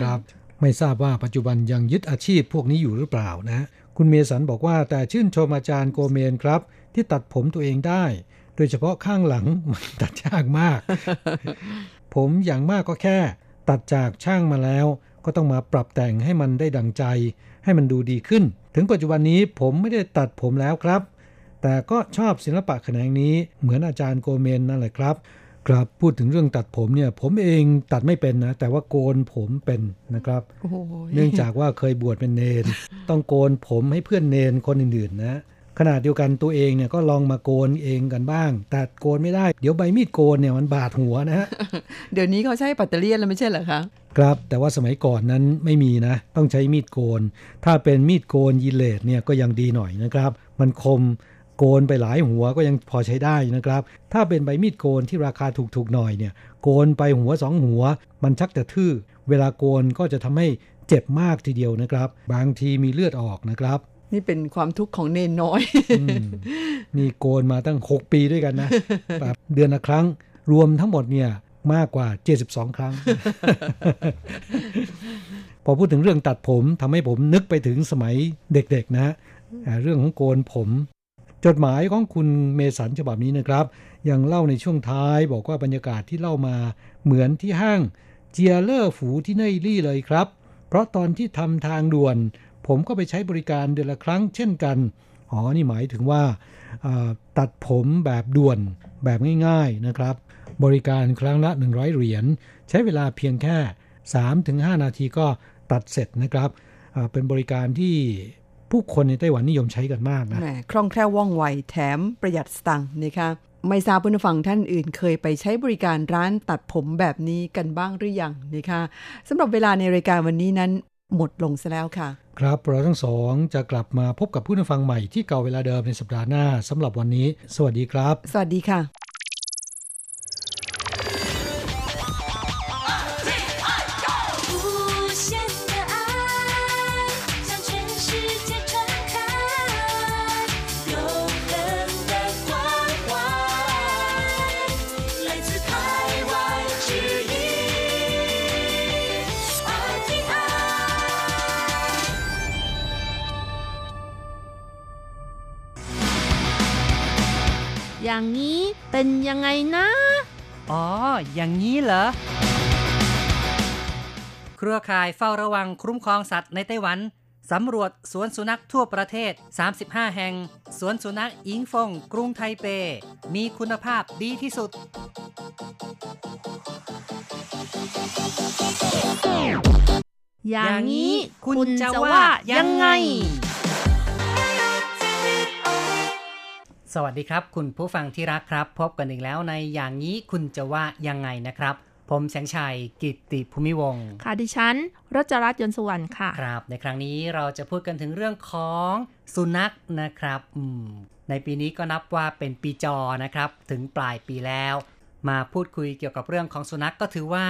ครับ ไม่ทราบว่าปัจจุบันยังยึดอาชีพพวกนี้อยู่หรือเปล่านะ คุณเมสันบอกว่าแต่ชื่นชมอาจารย์โกเมนครับ ที่ตัดผมตัวเองได้ โดยเฉพาะข้างหลังมันตัดยากมาก ผมอย่างมากก็แค่ ตัดจากช่างมาแล้ว ก็ต้องมาปรับแต่งให้มันได้ดังใจ ให้มันดูดีขึ้น ถึงปัจจุบันนี้ผมไม่ได้ตัดผมแล้วครับ แต่ก็ชอบศิลปะแขนงนี้เหมือนอาจารย์โกเมนนั่นแหละครับครับพูดถึงเรื่องตัดผมเนี่ย ผมเองตัดไม่เป็นนะ แต่ว่าโกนผมเป็นนะครับ เนื่องจากว่าเคยบวชเป็นเณร ต้องโกนผมให้เพื่อนเณรคนอื่นๆนะ ขณะเดียวกันตัวเองเนี่ยก็ลองมาโกนเองกันบ้าง แต่โกนไม่ได้ เดี๋ยวใบมีดโกนเนี่ยมันบาดหัวนะฮะ เดี๋ยวนี้เขาใช้ปัตเตอร์เลียนแล้วไม่ใช่เหรอคะ ครับ แต่ว่าสมัยก่อนนั้นไม่มีนะ ต้องใช้มีดโกน ถ้าเป็นมีดโกน Gillette เนี่ยก็ยังดีหน่อยนะครับ มันคมโกนไปหลายหัวก็ยังพอใช้ได้นะครับ ถ้าเป็นใบมีดโกนที่ราคาถูกๆหน่อยเนี่ย โกนไปหัวสองหัว มันชักจะทื่อ เวลาโกนก็จะทำให้เจ็บมากทีเดียวนะครับ บางทีมีเลือดออกนะครับ นี่เป็นความทุกข์ของเนนน้อยนี่โกนมาตั้ง 6 ปีด้วยกันนะแบบเดือนละครั้ง รวมทั้งหมดเนี่ยมากกว่า 72 ครั้ง พอพูดถึงเรื่องตัดผมทำให้ผมนึกไปถึงสมัยเด็กๆนะเรื่องของโกนผม จดหมายของคุณเมสันฉบับนี้นะครับ ยังเล่าในช่วงท้ายบอกว่าบรรยากาศที่เล่ามาเหมือนที่ห้างเจียเลอร์ฝูที่เนยลี่เลยครับ เพราะตอนที่ทำทางด่วน ผมก็ไปใช้บริการเดือนละครั้งเช่นกัน อ๋อ นี่หมายถึงว่าตัดผมแบบด่วนแบบง่ายๆนะครับ บริการครั้งละ 100 เหรียญ ใช้เวลาเพียงแค่ 3-5 นาทีก็ตัดเสร็จนะครับ เป็นบริการที่ผู้คนในไต้หวันนิยมใช้กันมากนะคล่องแคล่วว่องไวแถมประหยัดสตังค์นะคะไม่ทราบผู้ฟังท่านอื่นเคยไปใช้บริการร้านตัดผมแบบนี้กันบ้างหรือยังนะคะสำหรับเวลาในรายการวันนี้นั้นหมดลงซะแล้วค่ะ ครับเราทั้งสองจะกลับมาพบกับผู้นฟังใหม่ที่เก่าเวลาเดิมในสัปดาห์หน้าสำหรับวันนี้ สวัสดีครับ สวัสดีค่ะ อย่างนี้เป็นยังไงนะ อ๋อ อย่างนี้เหรอ เครือข่ายเฝ้าระวังคุ้มครองสัตว์ในไต้หวันสำรวจสวนสุนัขทั่วประเทศ 35 แห่ง สวนสุนัขอิงฟง กรุงไทเป มีคุณภาพดีที่สุด อย่างนี้คุณจะว่ายังไง สวัสดีครับ คุณผู้ฟังที่รักครับ พบกันอีกแล้วในอย่างนี้คุณจะว่ายังไงนะครับ ผมแสงชัยกิตติภูมิวงศ์ค่ะดิฉันรจรัตน์ยนต์สุวรรณค่ะ ครับ ในครั้งนี้เราจะพูดกันถึงเรื่องของสุนัขนะครับอืมในปีนี้ก็นับว่าเป็นปีจอนะครับ ถึงปลายปีแล้ว มาพูดคุยเกี่ยวกับเรื่องของสุนัขก็ถือว่า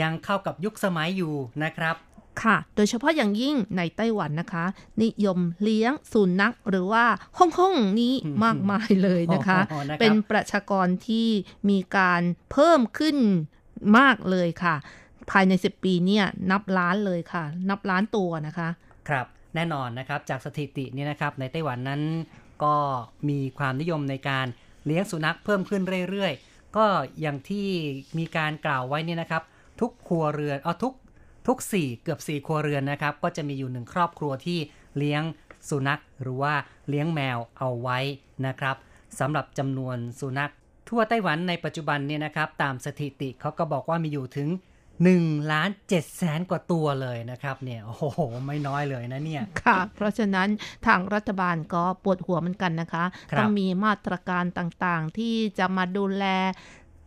ยังเข้ากับยุคสมัยอยู่นะครับ ค่ะ โดยเฉพาะอย่างยิ่งในไต้หวันนะคะ นิยมเลี้ยงสุนัขหรือว่าฮ่องฮ่องๆนี้อืมมากมายเลยนะคะอ๋อนะครับเป็นประชากรที่มีการเพิ่มขึ้นมากเลยค่ะ ภายใน 10 ปีเนี่ยนับล้านเลยค่ะ นับล้านตัวนะคะ ครับแน่นอนนะครับจากสถิติเนี่ยนะครับในไต้หวันนั้นก็มีความนิยมในการเลี้ยงสุนัขเพิ่มขึ้นเรื่อยๆ ก็อย่างที่มีการกล่าวไว้เนี่ยนะครับ ทุกครัวเรือนเอาทุก ทุกสี่เกือบสี่ครัวเรือนนะครับ ก็จะมีอยู่หนึ่งครอบครัวที่เลี้ยงสุนัข หรือว่าเลี้ยงแมวเอาไว้นะครับสำหรับจำนวนสุนัข ทั่วไต้หวันในปัจจุบันเนี่ยนะครับตามสถิติเขาก็บอกว่ามีอยู่ถึง1ล้าน7แสนกว่าตัวเลยนะครับเนี่ยโอ้โห ไม่น้อยเลยนะเนี่ย ค่ะ เพราะฉะนั้นทางรัฐบาลก็ปวดหัวเหมือนกันนะคะครับต้องมีมาตรการต่างๆที่จะมาดูแล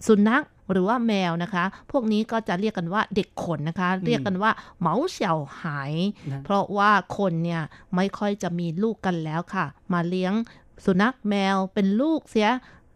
สุนัข หรือว่าแมวนะคะ พวกนี้ก็จะเรียกกันว่าเด็กขนนะคะ เรียกกันว่าเหมาเสี่ยวหายนะเพราะว่าคนเนี่ยไม่ค่อยจะมีลูกกันแล้วค่ะ มาเลี้ยงสุนัขแมวเป็นลูกเสีย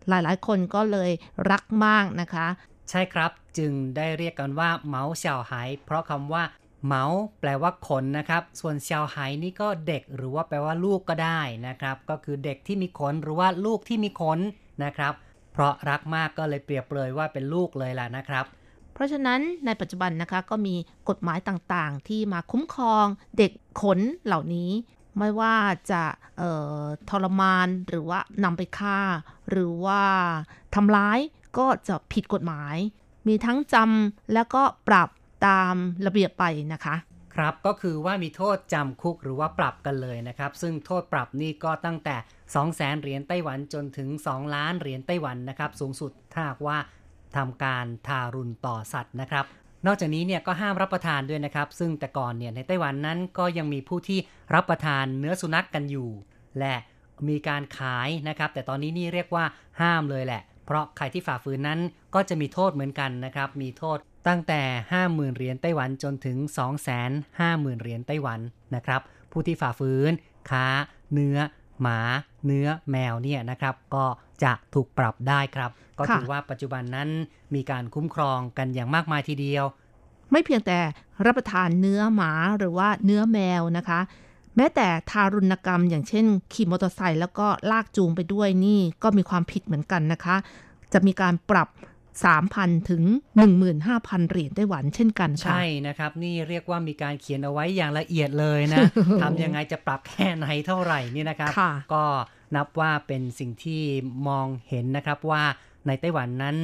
หลายๆ คนก็เลยรักมากนะคะ ใช่ครับจึงได้เรียกกันว่าเหมาเสี่ยวไหเพราะคำว่าเหมาแปลว่าขนนะครับ ส่วนเสี่ยวไหนี่ก็เด็กหรือว่าแปลว่าลูกก็ได้นะครับ ก็คือเด็กที่มีขนหรือว่าลูกที่มีขนนะครับ เพราะรักมากก็เลยเปรียบเลยว่าเป็นลูกเลยล่ะนะครับ เพราะฉะนั้นในปัจจุบันนะคะก็มีกฎหมายต่างๆ ที่มาคุ้มครองเด็กขนเหล่านี้ ไม่ว่าจะเอ่อทรมานหรือว่านำไปฆ่า หรือว่าทำร้ายก็จะผิดกฎหมาย มีทั้งจำแล้วก็ปรับตามระเบียบไปนะคะครับก็คือว่ามีโทษจำคุกหรือว่าปรับกันเลยนะครับ ซึ่งโทษปรับนี่ก็ตั้งแต่ 2แสนเหรียญไต้หวันจนถึง 2 ล้านเหรียญไต้หวันนะครับ สูงสุดถ้าหากว่าทำการทารุณต่อสัตว์นะครับ นอกจากนี้เนี่ยก็ห้ามรับประทานด้วยนะครับ ซึ่งแต่ก่อนเนี่ยในไต้หวันนั้นก็ยังมีผู้ที่รับประทานเนื้อสุนัขกกันอยู่ และมีการขายนะครับ แต่ตอนนี้นี่เรียกว่าห้ามเลยแหละ เพราะใครที่ฝ่าฝืนนั้นก็จะมีโทษเหมือนกันนะครับ มีโทษตั้งแต่ 50,000เหรียญไต้หวันจนถึง 250,000เหรียญไต้หวันนะครับ ผู้ที่ฝ่าฝืนค้าเนื้อ หมาเนื้อแมวเนี่ยนะครับก็จะถูกปรับได้ครับ ก็ค่ะถือว่าปัจจุบันนั้นมีการคุ้มครองกันอย่างมากมายทีเดียว ไม่เพียงแต่รับประทานเนื้อหมาหรือว่าเนื้อแมวนะคะ แม้แต่ทารุณกรรม อย่างเช่น ขี่มอเตอร์ไซค์แล้วก็ลากจูงไปด้วยนี่ก็มีความผิดเหมือนกันนะคะ จะมีการปรับ 3,000 ถึง 15,000 เหรียญไต้หวันเช่นกันค่ะ ใช่นะครับ นี่เรียกว่ามีการเขียนเอาไว้อย่างละเอียดเลยนะทำยังไงจะปรับแค่ไหนเท่าไหร่นี่นะครับค่ะก็นับว่าเป็นสิ่งที่มองเห็นนะครับว่าในไต้หวันนั้น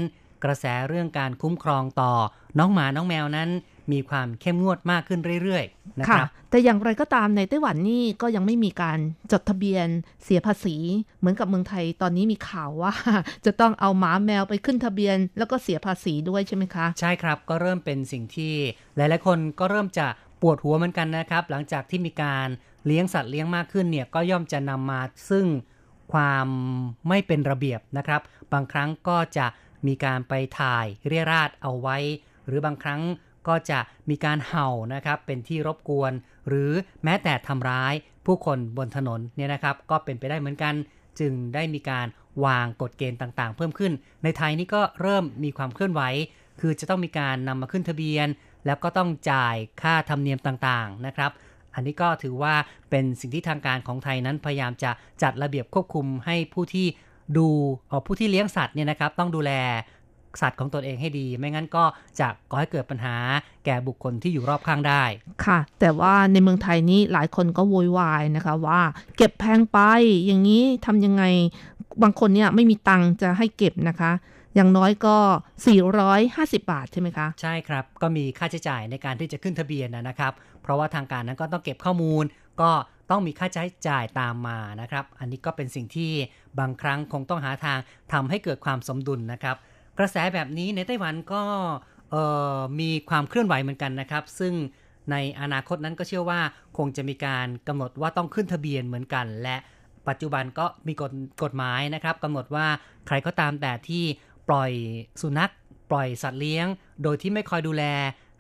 กระแสเรื่องการคุ้มครองต่อน้องหมาน้องแมวนั้น มีความเข้มงวดมากขึ้นเรื่อยๆนะคค่ะรับแต่อย่างไรก็ตามในไต้หวันนี่ก็ยังไม่มีการจดทะเบียนเสียภาษี เหมือนกับเมืองไทยตอนนี้มีข่าวว่า จะต้องเอาหมาแมวไปขึ้นทะเบียน แล้วก็เสียภาษีด้วยใช่ไหมคะ ใช่ครับก็เริ่มเป็นสิ่งที่หลายๆคนก็เริ่มจะปวดหัวเหมือนกันนะครับ หลังจากที่มีการเลี้ยงสัตว์เลี้ยงมากขึ้นเนี่ยก็ย่อมจะนำมาซึ่งความไม่เป็นระเบียบนะครับ บางครั้งก็จะมีการไปถ่ายเรียราดเอาไว้ หรือบางครั้ง ก็จะมีการเห่านะครับเป็นที่รบกวน หรือแม้แต่ทำร้ายผู้คนบนถนนเนี่ยนะครับก็เป็นไปได้เหมือนกัน จึงได้มีการวางกฎเกณฑ์ต่างๆ เพิ่มขึ้น ในไทยนี่ก็เริ่มมีความเคลื่อนไหว คือจะต้องมีการนำมาขึ้นทะเบียน แล้วก็ต้องจ่ายค่าธรรมเนียมต่างๆนะครับอันนี้ก็ถือว่าเป็นสิ่งที่ทางการของไทยนั้นพยายามจะจัดระเบียบควบคุมให้ผู้ที่ดูออผู้ที่เลี้ยงสัตว์เนี่ยนะครับต้องดูแล สัตว์ของตนเองให้ดี ไม่งั้นก็จะก่อให้เกิดปัญหาแก่บุคคลที่อยู่รอบข้างได้ ค่ะ แต่ว่าในเมืองไทยนี้หลายคนก็โวยวายนะคะว่า เก็บแพงไป อย่างนี้ทำยังไง บางคนเนี่ยไม่มีตังค์จะให้เก็บนะคะอย่างน้อยก็ 450 บาทใช่ไหมคะ ใช่ครับ ก็มีค่าใช้จ่ายในการที่จะขึ้นทะเบียนนะนะครับ เพราะว่าทางการนั้นก็ต้องเก็บข้อมูล ก็ต้องมีค่าใช้จ่ายตามมานะครับ อันนี้ก็เป็นสิ่งที่บางครั้งคงต้องหาทางทำให้เกิดความสมดุลนะครับ กระแสแบบนี้ในไต้หวันก็มีความเคลื่อนไหวเหมือนกันนะครับ ซึ่งในอนาคตนั้นก็เชื่อว่าคงจะมีการกำหนดว่าต้องขึ้นทะเบียนเหมือนกัน และปัจจุบันก็มีกฎกฎหมายนะครับกำหนดว่าใครก็ตามแต่ที่ปล่อยสุนัข ปล่อยสัตว์เลี้ยง โดยที่ไม่คอยดูแล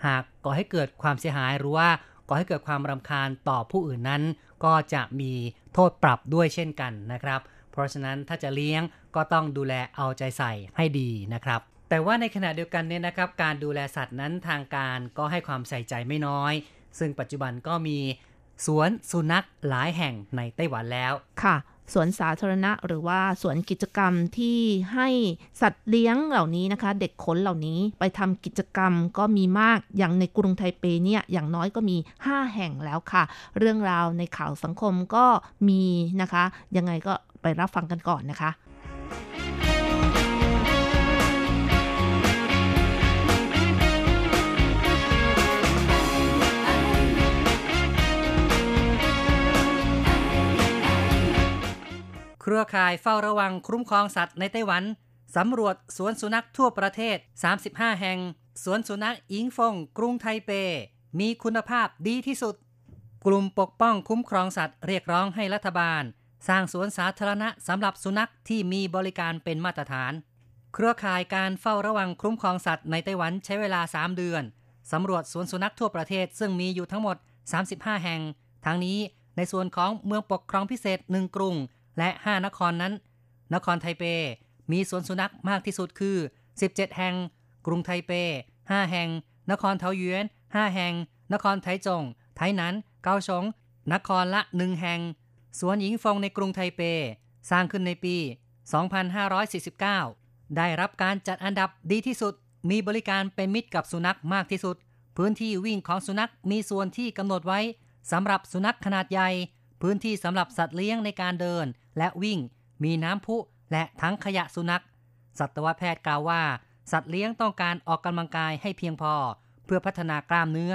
หากก่อให้เกิดความเสียหายหรือว่าก่อให้เกิดความรำคาญต่อผู้อื่นนั้น ก็จะมีโทษปรับด้วยเช่นกันนะครับ เพราะฉะนั้นถ้าจะเลี้ยงก็ต้องดูแลเอาใจใส่ให้ดีนะครับแต่ว่าในขณะเดียวกันเนี่ยนะครับการดูแลสัตว์นั้นทางการก็ให้ความใส่ใจไม่น้อย ซึ่งปัจจุบันก็มีสวนสุนัขหลายแห่งในไต้หวันแล้วค่ะสวนสาธารณะหรือว่าสวนกิจกรรมที่ให้สัตว์เลี้ยงเหล่านี้นะคะ เด็กขนเหล่านี้ไปทำกิจกรรมก็มีมากอย่างในกรุงไทเปเนี่ยอย่างน้อยก็มี 5 แห่งแล้วค่ะ เรื่องราวในข่าวสังคมก็มีนะคะ ยังไงก็ ไปรับฟังกันก่อนนะคะเครือข่ายเฝ้าระวังคุ้มครองสัตว์ในไต้หวัน สำรวจสวนสุนัขทั่วประเทศ 35 แห่ง สวนสุนัขอิงฟง กรุงไทเป มีคุณภาพดีที่สุด กลุ่มปกป้องคุ้มครองสัตว์เรียกร้องให้รัฐบาล สร้างสวนสาธารณะสำหรับสุนัขที่มีบริการเป็นมาตรฐาน เครือข่ายการเฝ้าระวังคุ้มครองสัตว์ในไต้หวันใช้เวลา 3 เดือนสำรวจสวนสุนัขทั่วประเทศซึ่งมีอยู่ทั้งหมด 35 แห่ง ทั้งนี้ในส่วนของเมืองปกครองพิเศษ 1 กรุง และ 5 นครนั้น นครไทเป มีสวนสุนัขมากที่สุดคือ 17 แห่ง กรุงไทเป 5 แห่ง นครเทาหยวน5 แห่ง นครไทจง ไทหนัน เกาสงนครละ 1 แห่ง สวนหญิงฟงในกรุงไทเป สร้างขึ้นในปี 2549 ได้รับการจัดอันดับดีที่สุด มีบริการเป็นมิตรกับสุนัขมากที่สุด พื้นที่วิ่งของสุนัขมีส่วนที่กำหนดไว้สำหรับสุนัขขนาดใหญ่ พื้นที่สำหรับสัตว์เลี้ยงในการเดิน และวิ่ง มีน้ำพุและทั้งขยะสุนัข สัตวแพทย์กล่าวว่า สัตว์เลี้ยงต้องการออกกำลังกายให้เพียงพอ เพื่อพัฒนากล้ามเนื้อ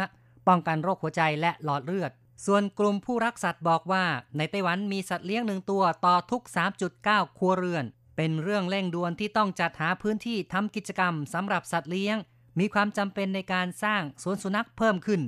ป้องกันโรคหัวใจและหลอดเลือด ส่วนกลุ่มผู้รักสัตว์บอกว่าในไต้หวันมีสัตว์เลี้ยงหนึ่งตัวต่อทุก 3.9 ครัวเรือน เป็นเรื่องเร่งด่วนที่ต้องจัดหาพื้นที่ทำกิจกรรมสำหรับสัตว์เลี้ยง มีความจำเป็นในการสร้างสวนสุนัขเพิ่มขึ้น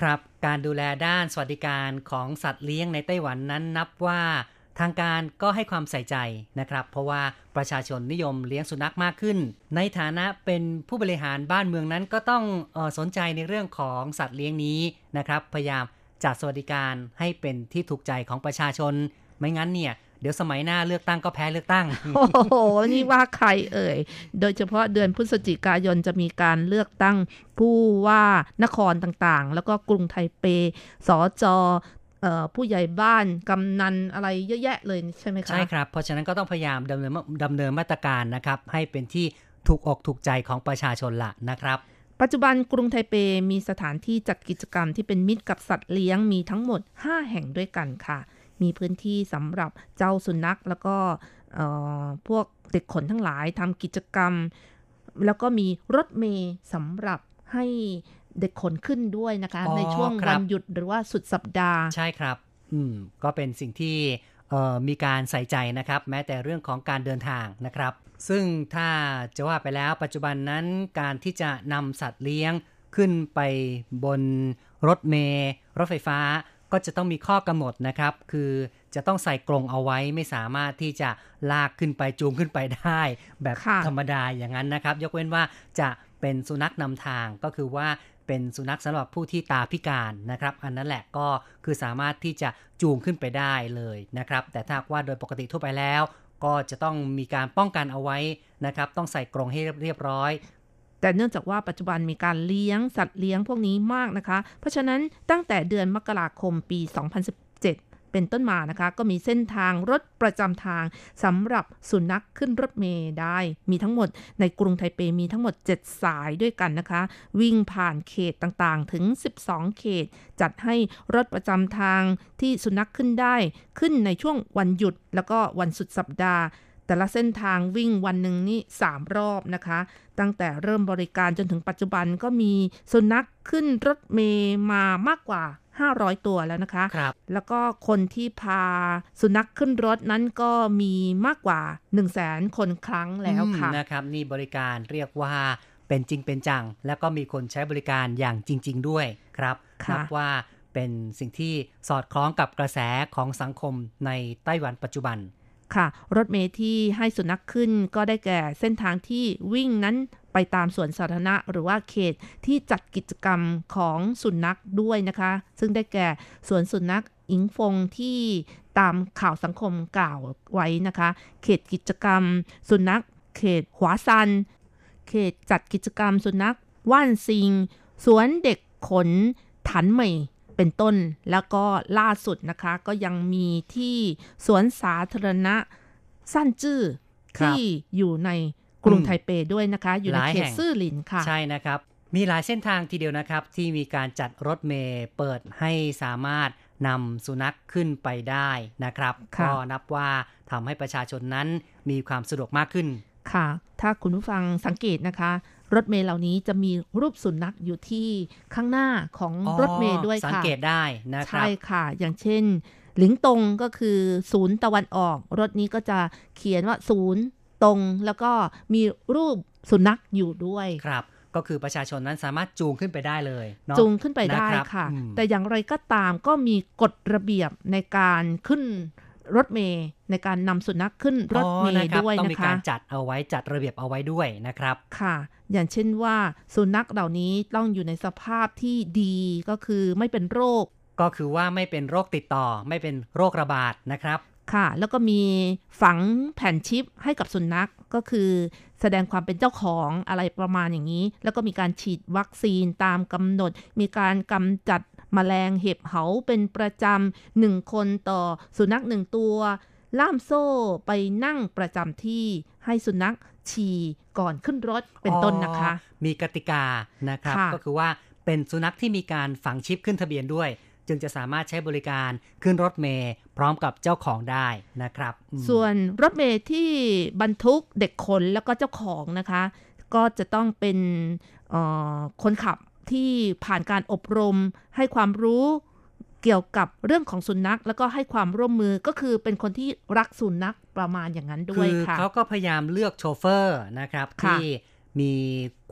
ครับการดูแลด้านสวัสดิการของสัตว์เลี้ยงในไต้หวันนั้นนับว่า ทางการก็ให้ความใส่ใจนะครับ เพราะว่าประชาชนนิยมเลี้ยงสุนัขมากขึ้น ในฐานะเป็นผู้บริหารบ้านเมืองนั้นก็ต้องออสนใจในเรื่องของสัตว์เลี้ยงนี้นะครับ พยายามจัดสวัสดิการให้เป็นที่ถูกใจของประชาชน ไม่งั้นเนี่ย เดี๋ยวสมัยหน้าเลือกตั้งก็แพ้เลือกตั้ง โอ้โห นี่ว่าใครเอ่ย โดยเฉพาะเดือนพฤศจิกายนจะมีการเลือกตั้งผู้ว่านครต่างๆ แล้วก็กรุงไทเปสอจอเอ่อผู้ใหญ่บ้าน กำนันอะไรเยอะแยะเลยใช่ไหมคะ ใช่ครับ เพราะฉะนั้นก็ต้องพยายามดำเนินดำเนินมาตรการนะครับ ให้เป็นที่ถูกอกถูกใจของประชาชนละนะครับปัจจุบันกรุงไทเปมีสถานที่จัดกิจกรรมที่เป็นมิตรกับสัตว์เลี้ยงมีทั้งหมด 5 แห่งด้วยกันค่ะ มีพื้นที่สำหรับเจ้าสุนัข แล้วก็เอ่อพวกเด็กขนทั้งหลายทำกิจกรรม แล้วก็มีรถเมย์สำหรับให้เด็กขนขึ้นด้วยนะคะอ๋อในช่วงครับวันหยุดหรือว่าสุดสัปดาห์ ใช่ครับ อืม ก็เป็นสิ่งที่เอ่อมีการใส่ใจนะครับ แม้แต่เรื่องของการเดินทางนะครับ ซึ่งถ้าจะว่าไปแล้วปัจจุบันนั้นการที่จะนำสัตว์เลี้ยงขึ้นไปบนรถเมล์รถไฟฟ้า ก็จะต้องมีข้อกำหนดนะครับ คือจะต้องใส่กรงเอาไว้ไม่สามารถที่จะลากขึ้นไปจูงขึ้นไปได้ แบบค่ะธรรมดาอย่างนั้นนะครับ ยกเว้นว่าจะเป็นสุนัขนำทางก็คือว่าเป็นสุนัขสำหรับผู้ที่ตาพิการนะครับ อันนั้นแหละก็คือสามารถที่จะจูงขึ้นไปได้เลยนะครับ แต่ถ้าหากว่าโดยปกติทั่วไปแล้ว ก็จะต้องมีการป้องกันเอาไว้นะครับ ต้องใส่กรงให้เรียบร้อย แต่เนื่องจากว่าปัจจุบันมีการเลี้ยงสัตว์เลี้ยงพวกนี้มากนะคะ เพราะฉะนั้นตั้งแต่เดือนมกราคมปี 2017 เป็นต้นมานะคะ ก็มีเส้นทางรถประจำทางสำหรับสุนัขขึ้นรถเมล์ได้ มีทั้งหมดในกรุงไทเปมีทั้งหมด 7 สายด้วยกันนะคะ วิ่งผ่านเขตต่างๆ ถึง 12 เขต จัดให้รถประจำทางที่สุนัขขึ้นได้ ขึ้นในช่วงวันหยุดแล้วก็วันสุดสัปดาห์ แต่ละเส้นทางวิ่งวันหนึ่งนี่3รอบนะคะ ตั้งแต่เริ่มบริการจนถึงปัจจุบันก็มีสุนัขขึ้นรถเมย์มามากกว่า 500 ตัวแล้วนะคะครับแล้วก็คนที่พาสุนัขขึ้นรถนั้นก็มีมากกว่า 1 0 0 0 0แสนคนครั้งแล้วค่ะอืมนะครับ นี่บริการเรียกว่าเป็นจริงเป็นจัง แล้วก็มีคนใช้บริการอย่างจริง ๆ ด้วยครับค่ะนัว่าเป็นสิ่งที่สอดคล้องกับกระแสของสังคมในไต้หวันปัจจุบัน ค่ะ รถเมล์ที่ให้สุนัขขึ้นก็ได้แก่เส้นทางที่วิ่งนั้นไปตามสวนสาธารณะหรือว่าเขตที่จัดกิจกรรมของสุนัขด้วยนะคะ ซึ่งได้แก่สวนสุนัขอิงฟงที่ตามข่าวสังคมกล่าวไว้นะคะ เขตกิจกรรม สุนัข เขตหวาซัน เขตจัดกิจกรรมสุนัขว่านซิง สวนเด็กขนถันเหมย เป็นต้น แล้วก็ล่าสุดนะคะ ก็ยังมีที่สวนสาธารณะสั้นจื้อครับที่อยู่ในกรุงอืมไทเปด้วยนะคะ อยู่ในหลายเขแห่ตงซื่อหลินค่ะ ใช่นะครับ มีหลายเส้นทางทีเดียวนะครับ ที่มีการจัดรถเมย์เปิดให้สามารถนำสุนัขขึ้นไปได้นะครับค่ะก็นับว่าทำให้ประชาชนนั้นมีความสะดวกมากขึ้นค่ะ ถ้าคุณผู้ฟังสังเกตนะคะ รถเมล์เหล่านี้จะมีรูปสุนัขอยู่ที่ข้างหน้าของอ๋อรถเมล์ด้วยสังค่ะเกตได้นะครับ ใช่ค่ะ อย่างเช่น หลิงตงก็คือศูนย์ตะวันออก รถนี้ก็จะเขียนว่าศูนย์ตรงแล้วก็มีรูปสุนัขอยู่ด้วยครับก็คือประชาชนนั้นสามารถจูงขึ้นไปได้เลยเนาะจูงขึ้นไปได้นะครับค่ะอืมแต่อย่างไรก็ตามก็มีกฎระเบียบในการขึ้น รถเมย์ในการนำสุนัขขึ้นรถเมอ๋อนะย์ครับด้วยต้องนะมีคะการจัดเอาไว้จัดระเบียบเอาไว้ด้วยนะครับ ค่ะ อย่างเช่นว่าสุนัขเหล่านี้ต้องอยู่ในสภาพที่ดีก็คือไม่เป็นโรค ก็คือว่าไม่เป็นโรคติดต่อ ไม่เป็นโรคระบาดนะครับค่ะ แล้วก็มีฝังแผ่นชิปให้กับสุนัขก็คือแสดงความเป็นเจ้าของอะไรประมาณอย่างนี้ แล้วก็มีการฉีดวัคซีนตามกำหนด มีการกำจัด แมลงเห็บเหาเป็นประจำหนึ่งคนต่อสุนัขหนึ่งตัว ล่ามโซ่ไปนั่งประจำที่ให้สุนัขฉี่ก่อนขึ้นรถเป็นต้นนะคะอ๋อมีกติกานะครับค่ะก็คือว่าเป็นสุนัขที่มีการฝังชิปขึ้นทะเบียนด้วยจึงจะสามารถใช้บริการขึ้นรถเมย์พร้อมกับเจ้าของได้นะครับอืมส่วนรถเมล์ที่บรรทุกเด็กขนแล้วก็เจ้าของนะคะ ก็จะต้องเป็นเอ่อคนขับ ที่ผ่านการอบรม ให้ความรู้เกี่ยวกับเรื่องของสุนัข แล้วก็ให้ความร่วมมือก็คือเป็นคนที่รักสุนัขประมาณอย่างนั้นด้วยคือค่ะเขาก็พยายามเลือกโชเฟอร์นะครับค่ะที่มี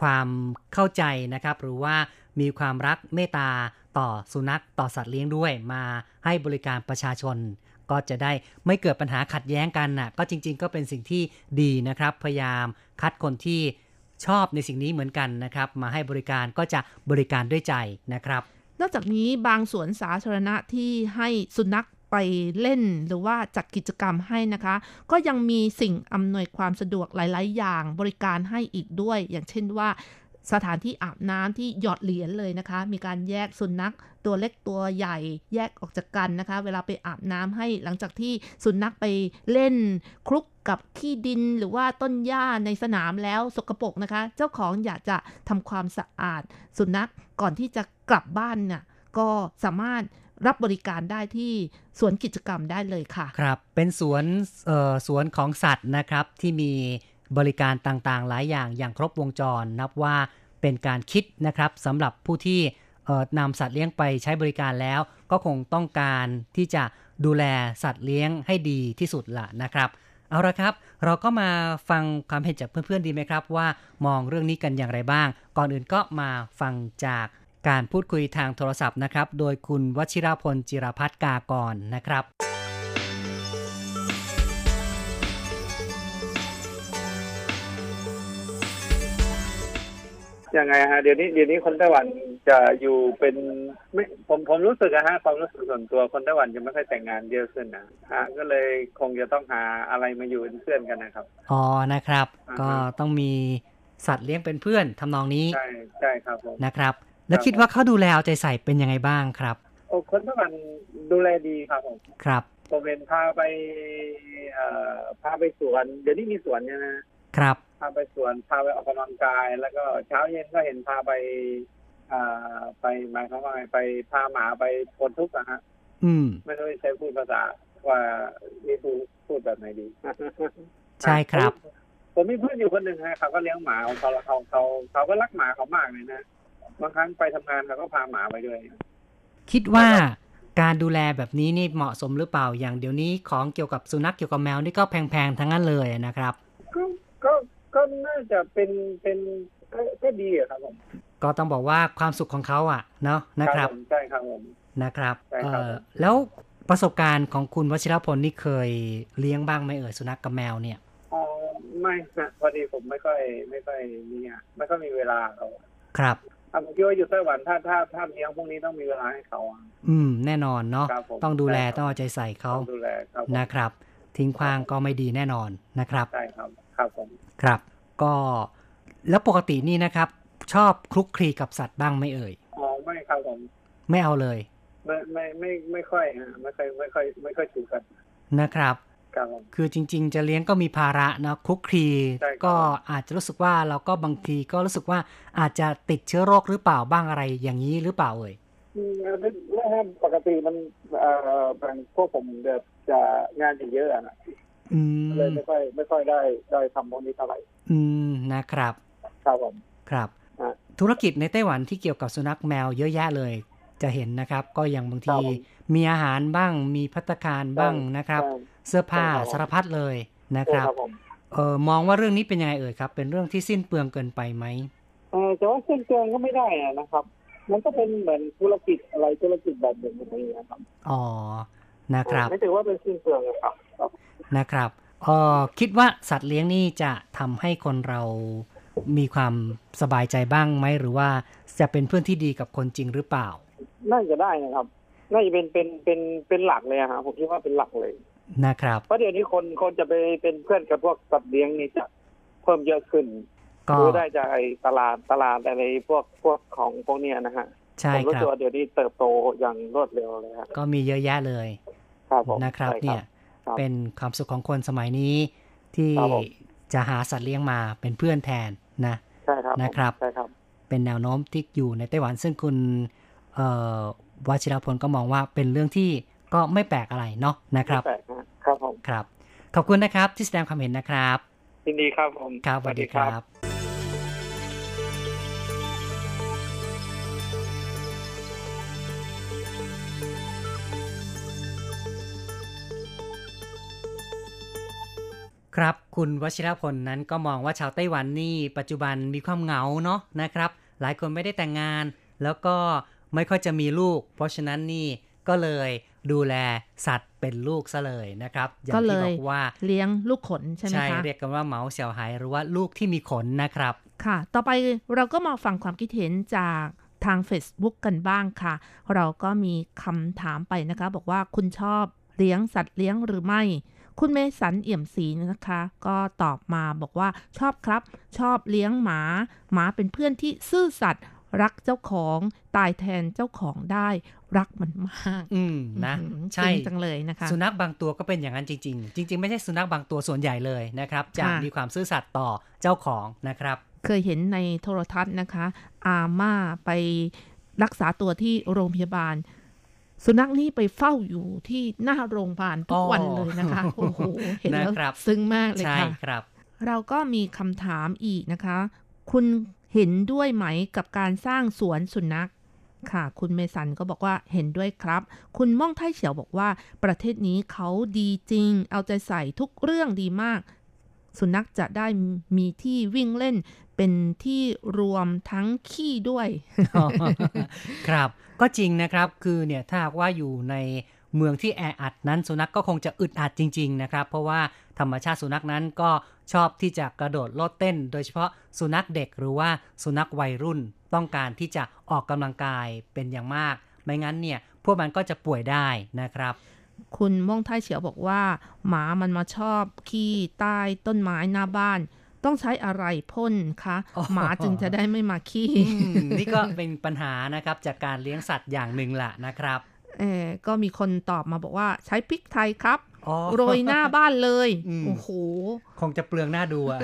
ความเข้าใจนะครับ หรือว่ามีความรักเมตตาต่อสุนัขต่อสัตว์เลี้ยงด้วยมาให้บริการประชาชน ก็จะได้ไม่เกิดปัญหาขัดแย้งกันน่ะก็จริง ๆ ก็เป็นสิ่งที่ดีนะครับ พยายามคัดคนที่ ชอบในสิ่งนี้เหมือนกันนะครับ มาให้บริการก็จะบริการด้วยใจนะครับ นอกจากนี้บางสวนสาธารณะที่ให้สุนัขไปเล่นหรือว่าจัดกิจกรรมให้นะคะ ก็ยังมีสิ่งอำนวยความสะดวกหลาย ๆ อย่างบริการให้อีกด้วย อย่างเช่นว่า สถานที่อาบน้ำที่หยอดเหรียญเลยนะคะ มีการแยกสุนัขตัวเล็กตัวใหญ่แยกออกจากกันนะคะ เวลาไปอาบน้ำให้หลังจากที่สุนัขไปเล่นคลุกกับขี้ดินหรือว่าต้นหญ้าในสนามแล้วสกปรกนะคะ เจ้าของอยากจะทำความสะอาดสุนัขก่อนที่จะกลับบ้านเนี่ยก็สามารถรับบริการได้ที่สวนกิจกรรมได้เลยค่ะ ครับ เป็นสวนเอ่อสวนของสัตว์นะครับที่มี บริการต่างๆ หลายอย่างอย่างครบวงจร นับว่าเป็นการคิดนะครับสำหรับผู้ที่นำสัตว์เลี้ยงไปใช้บริการแล้ว ก็คงต้องการที่จะดูแลสัตว์เลี้ยงให้ดีที่สุดละนะครับ เอาละครับ เราก็มาฟังความเห็นจากเพื่อนๆดีไหมครับ ว่ามองเรื่องนี้กันอย่างไรบ้าง ก่อนอื่นก็มาฟังจากการพูดคุยทางโทรศัพท์นะครับ โดยคุณวชิรพลจิรพัฒน์กากรนะครับ ยังไงฮะเดี๋ยวนี้เดี๋ยวนี้คนไต้หวันจะอยู่เป็นไม่ผมผมรู้สึกอะฮะความรู้สึกส่วนตัวคนไต้หวันจะไม่ค่อยแต่งงานเยอะขึ้นนะฮะก็เลยคงจะต้องหาอะไรมาอยู่เป็นเพื่อนกันนะครับอ๋อนะครับอ่าฮะก็ต้องมีสัตว์เลี้ยงเป็นเพื่อนทำนองนี้ใช่ใช่ครับผมนะครับ แล้วคิดว่าเขาดูแลเอาใจใส่เป็นยังไงบ้างครับโอ้คนไต้หวันดูแลดีครับผมครับผมเห็นพาไปเอ่อพาไปสวน เดี๋ยวนี้มีสวนเนี่ยนะ ครับพาไปสวนพาไปออกกำลังกาย แล้วก็เช้าเย็นก็เห็นพาไปอ่าไปหมายความว่าไงไปพาหมาไปปนทุกข์อะฮะ อืม ไม่รู้จะใช้พูดภาษาว่านี่พูดพูดแบบไหนดีใช่ครับ ผมมีเพื่อนอยู่คนหนึ่งฮะเขาก็เลี้ยงหมาของเขาแล้วเขาเขาเขาก็รักหมาเขามากเลยนะบางครั้งไปทำงานเขาก็พาหมาไปด้วย คิดว่าการดูแลแบบนี้นี่เหมาะสมหรือเปล่าอย่างเดี๋ยวนี้ของเกี่ยวกับสุนัขเกี่ยวกับแมวนี่ก็แพงๆทั้งนั้นเลยนะครับ ก็ก็ก็น่าจะเป็นเป็นก็ก็ดีอะครับผมก็ต้องบอกว่าความสุขของเขาอะเนาะนะครับผมใช่ครับผมนะครับใช่ครับเอ่อแล้วประสบการณ์ของคุณวชิรพลนี่เคยเลี้ยงบ้างไหมเอ่ยสุนัขกับแมวเนี่ยอ๋อไม่นะพอดีผมไม่ค่อยไม่ค่อยมีอะไม่ค่อยมีเวลาเขาครับถ้าผมคิดว่าอยู่ไต้หวันถ้าถ้าถ้าเลี้ยงพวกนี้ต้องมีเวลาให้เขาอะอืม แน่นอนเนาะครับผมต้องดูแลใช่ครับต้องเอาใจใส่เขาต้องดูแลครับผมนะครับ ทิ้งขว้างก็ไม่ดีแน่นอนนะครับใช่ครับ ครับผมครับ ก็แล้วปกตินี่นะครับ ชอบคลุกคลีกับสัตว์บ้างไหมเอ่ยอ๋อไม่ครับผมไม่เอาเลย ไม่ไม่ไม่ไม่ค่อยฮะไม่ค่อยไม่ค่อยไม่ค่อยถูกกันนะครับครับผมคือจริง ๆ จะเลี้ยงก็มีภาระนะคลุกคลีใช่ครับก็อาจจะรู้สึกว่าเราก็บางทีก็รู้สึกว่าอาจจะติดเชื้อโรคหรือเปล่าบ้างอะไรอย่างนี้หรือเปล่าเอ่ยอืมไม่ไม่ครับปกติมันเอ่อบางพวกผมแบบจะงานจะเยอะอะนะอืม เลยไม่ค่อยไม่ค่อยได้ได้ทำพวกนี้เท่าไหร่อืมนะครับ ครับผมครับอะธุรกิจในไต้หวันที่เกี่ยวกับสุนัขแมวเยอะแยะเลย จะเห็นนะครับ ก็อย่างบางครัทีบผมมีอาหารบ้างมีพัตตาคารบ้างนะครับใช่เสื้อผ้าใช่ครับสารพัดเลยนะใช่ครับครับผมเออมองว่าเรื่องนี้เป็นยังไงเอ่ยครับ เป็นเรื่องที่สิ้นเปลืองเกินไปไหมเออแต่ว่าเส้นเกินก็ไม่ได้อะนะครับ มันก็เป็นเหมือนธุรกิจอะไรธุรกิจแบบหนึ่งอย่างนี้นะครับอ๋อ นะครับไม่ถือว่าเป็นสิ้นเปลืองนะครับครับนะครับเออคิดว่าสัตว์เลี้ยงนี่จะทำให้คนเรามีความสบายใจบ้างไหมหรือว่าจะเป็นเพื่อนที่ดีกับคนจริงหรือเปล่า น่าจะได้นะครับ น่าจะเป็นเป็นเป็นเป็นหลักเลยอะครับผมคิดว่าเป็นหลักเลยนะครับเพราะเดี๋ยวนี้คนคนจะไปเป็นเพื่อนกับพวกสัตว์เลี้ยงนี่จะเพิ่มเยอะขึ้นก็รู้ได้จากไอ้ตลาดตลาดอะไรพวกพวกของพวกเนี้ยนะฮะ ใช่ผมรู้ครัสึบกว่าเดี๋ยวนี้เติบโตอย่างรวดเร็วเลยครับก็มีเยอะแยะเลยครับผมนะครับใช่เนี่ยครับเป็นความสุขของคนสมัยนี้ที่ครับผมจะหาสัตว์เลี้ยงมาเป็นเพื่อนแทนนะใช่ครับผมนะครับใช่ครับ เป็นแนวโน้มที่อยู่ในไต้หวันซึ่งคุณเอ่อวชิรพลก็มองว่าเป็นเรื่องที่ก็ไม่แปลกอะไรเนาะนะครับไม่แปลกฮะครับผมครับ ขอบคุณนะครับที่แสดงความเห็นนะครับยินดีครับผมครับสวัสดีครับ ครับ คุณวชิรพลนั้นก็มองว่าชาวไต้หวันนี่ปัจจุบันมีความเหงาเนาะนะครับ หลายคนไม่ได้แต่งงาน แล้วก็ไม่ค่อยจะมีลูก เพราะฉะนั้นนี่ก็เลยดูแลสัตว์เป็นลูกซะเลยนะครับ อย่างก็เลที่บยอกว่าเลี้ยงลูกขนใช่ไหมคะเรียกกันว่าเหมาเสี่ยวหายหรือว่าลูกที่มีขนนะครับ ค่ะ ต่อไปเราก็มาฟังความคิดเห็นจากทาง Facebook กันบ้างค่ะ เราก็มีคำถามไปนะคะ บอกว่าคุณชอบเลี้ยงสัตว์เลี้ยงหรือไม่ คุณเมสันเอี่ยมศรีนะคะ ก็ตอบมาบอกว่าชอบครับ ชอบเลี้ยงหมา หมาเป็นเพื่อนที่ซื่อสัตย์รักเจ้าของตายแทนเจ้าของได้ รักมันมาก อืมนะอื้อหือใช่เก่งจังเลยนะคะ สุนัขบางตัวก็เป็นอย่างนั้นจริง ๆ จริง ๆ ไม่ใช่สุนัขบางตัวส่วนใหญ่เลยนะครับจะค่ะมีความซื่อสัตย์ต่อเจ้าของนะครับ เคยเห็นในโทรทัศน์นะคะ อาม่าไปรักษาตัวที่โรงพยาบาล สุนัขนี่ไปเฝ้าอยู่ที่หน้าโรงพยาบาลทุกอ๋อวันเลยนะคะ โอ้โห เห็นแล้วนะครับซึ้งมากเลยใช่ค่ะครับ เราก็มีคำถามอีกนะคะ คุณเห็นด้วยไหมกับการสร้างสวนสุนัขค่ะ คุณเมสันก็บอกว่าเห็นด้วยครับ คุณม่องไทเฉียวบอกว่าประเทศนี้เขาดีจริง เอาใจใส่ทุกเรื่องดีมาก สุนัขจะได้มีที่วิ่งเล่นเป็นที่รวมทั้งขี้ด้วย ครับ ก็จริงนะครับ คือเนี่ยถ้าหากว่าอยู่ในเมืองที่แออัดนั้นสุนัขก็คงจะอึดอัดจริง ๆ นะครับ เพราะว่าธรรมชาติสุนัขนั้นก็ชอบที่จะกระโดดโลดเต้น โดยเฉพาะสุนัขเด็กหรือว่าสุนัขวัยรุ่นต้องการที่จะออกกำลังกายเป็นอย่างมาก ไม่งั้นเนี่ยพวกมันก็จะป่วยได้นะครับ คุณม่องไทเฉียวบอกว่า หมามันมาชอบขี้ใต้ต้นไม้หน้าบ้าน ต้องใช้อะไรพ่นคะอ๋อหมาจึงจะได้ไม่มาขี้อืมนี่ก็เป็นปัญหานะครับจากการเลี้ยงสัตว์อย่างหนึ่งแหละนะครับเออก็มีคนตอบมาบอกว่าใช้พริกไทยครับอ๋อโรยหน้าบ้านเลยอืมโอ้โหคงจะเปลืองหน้าดูอะ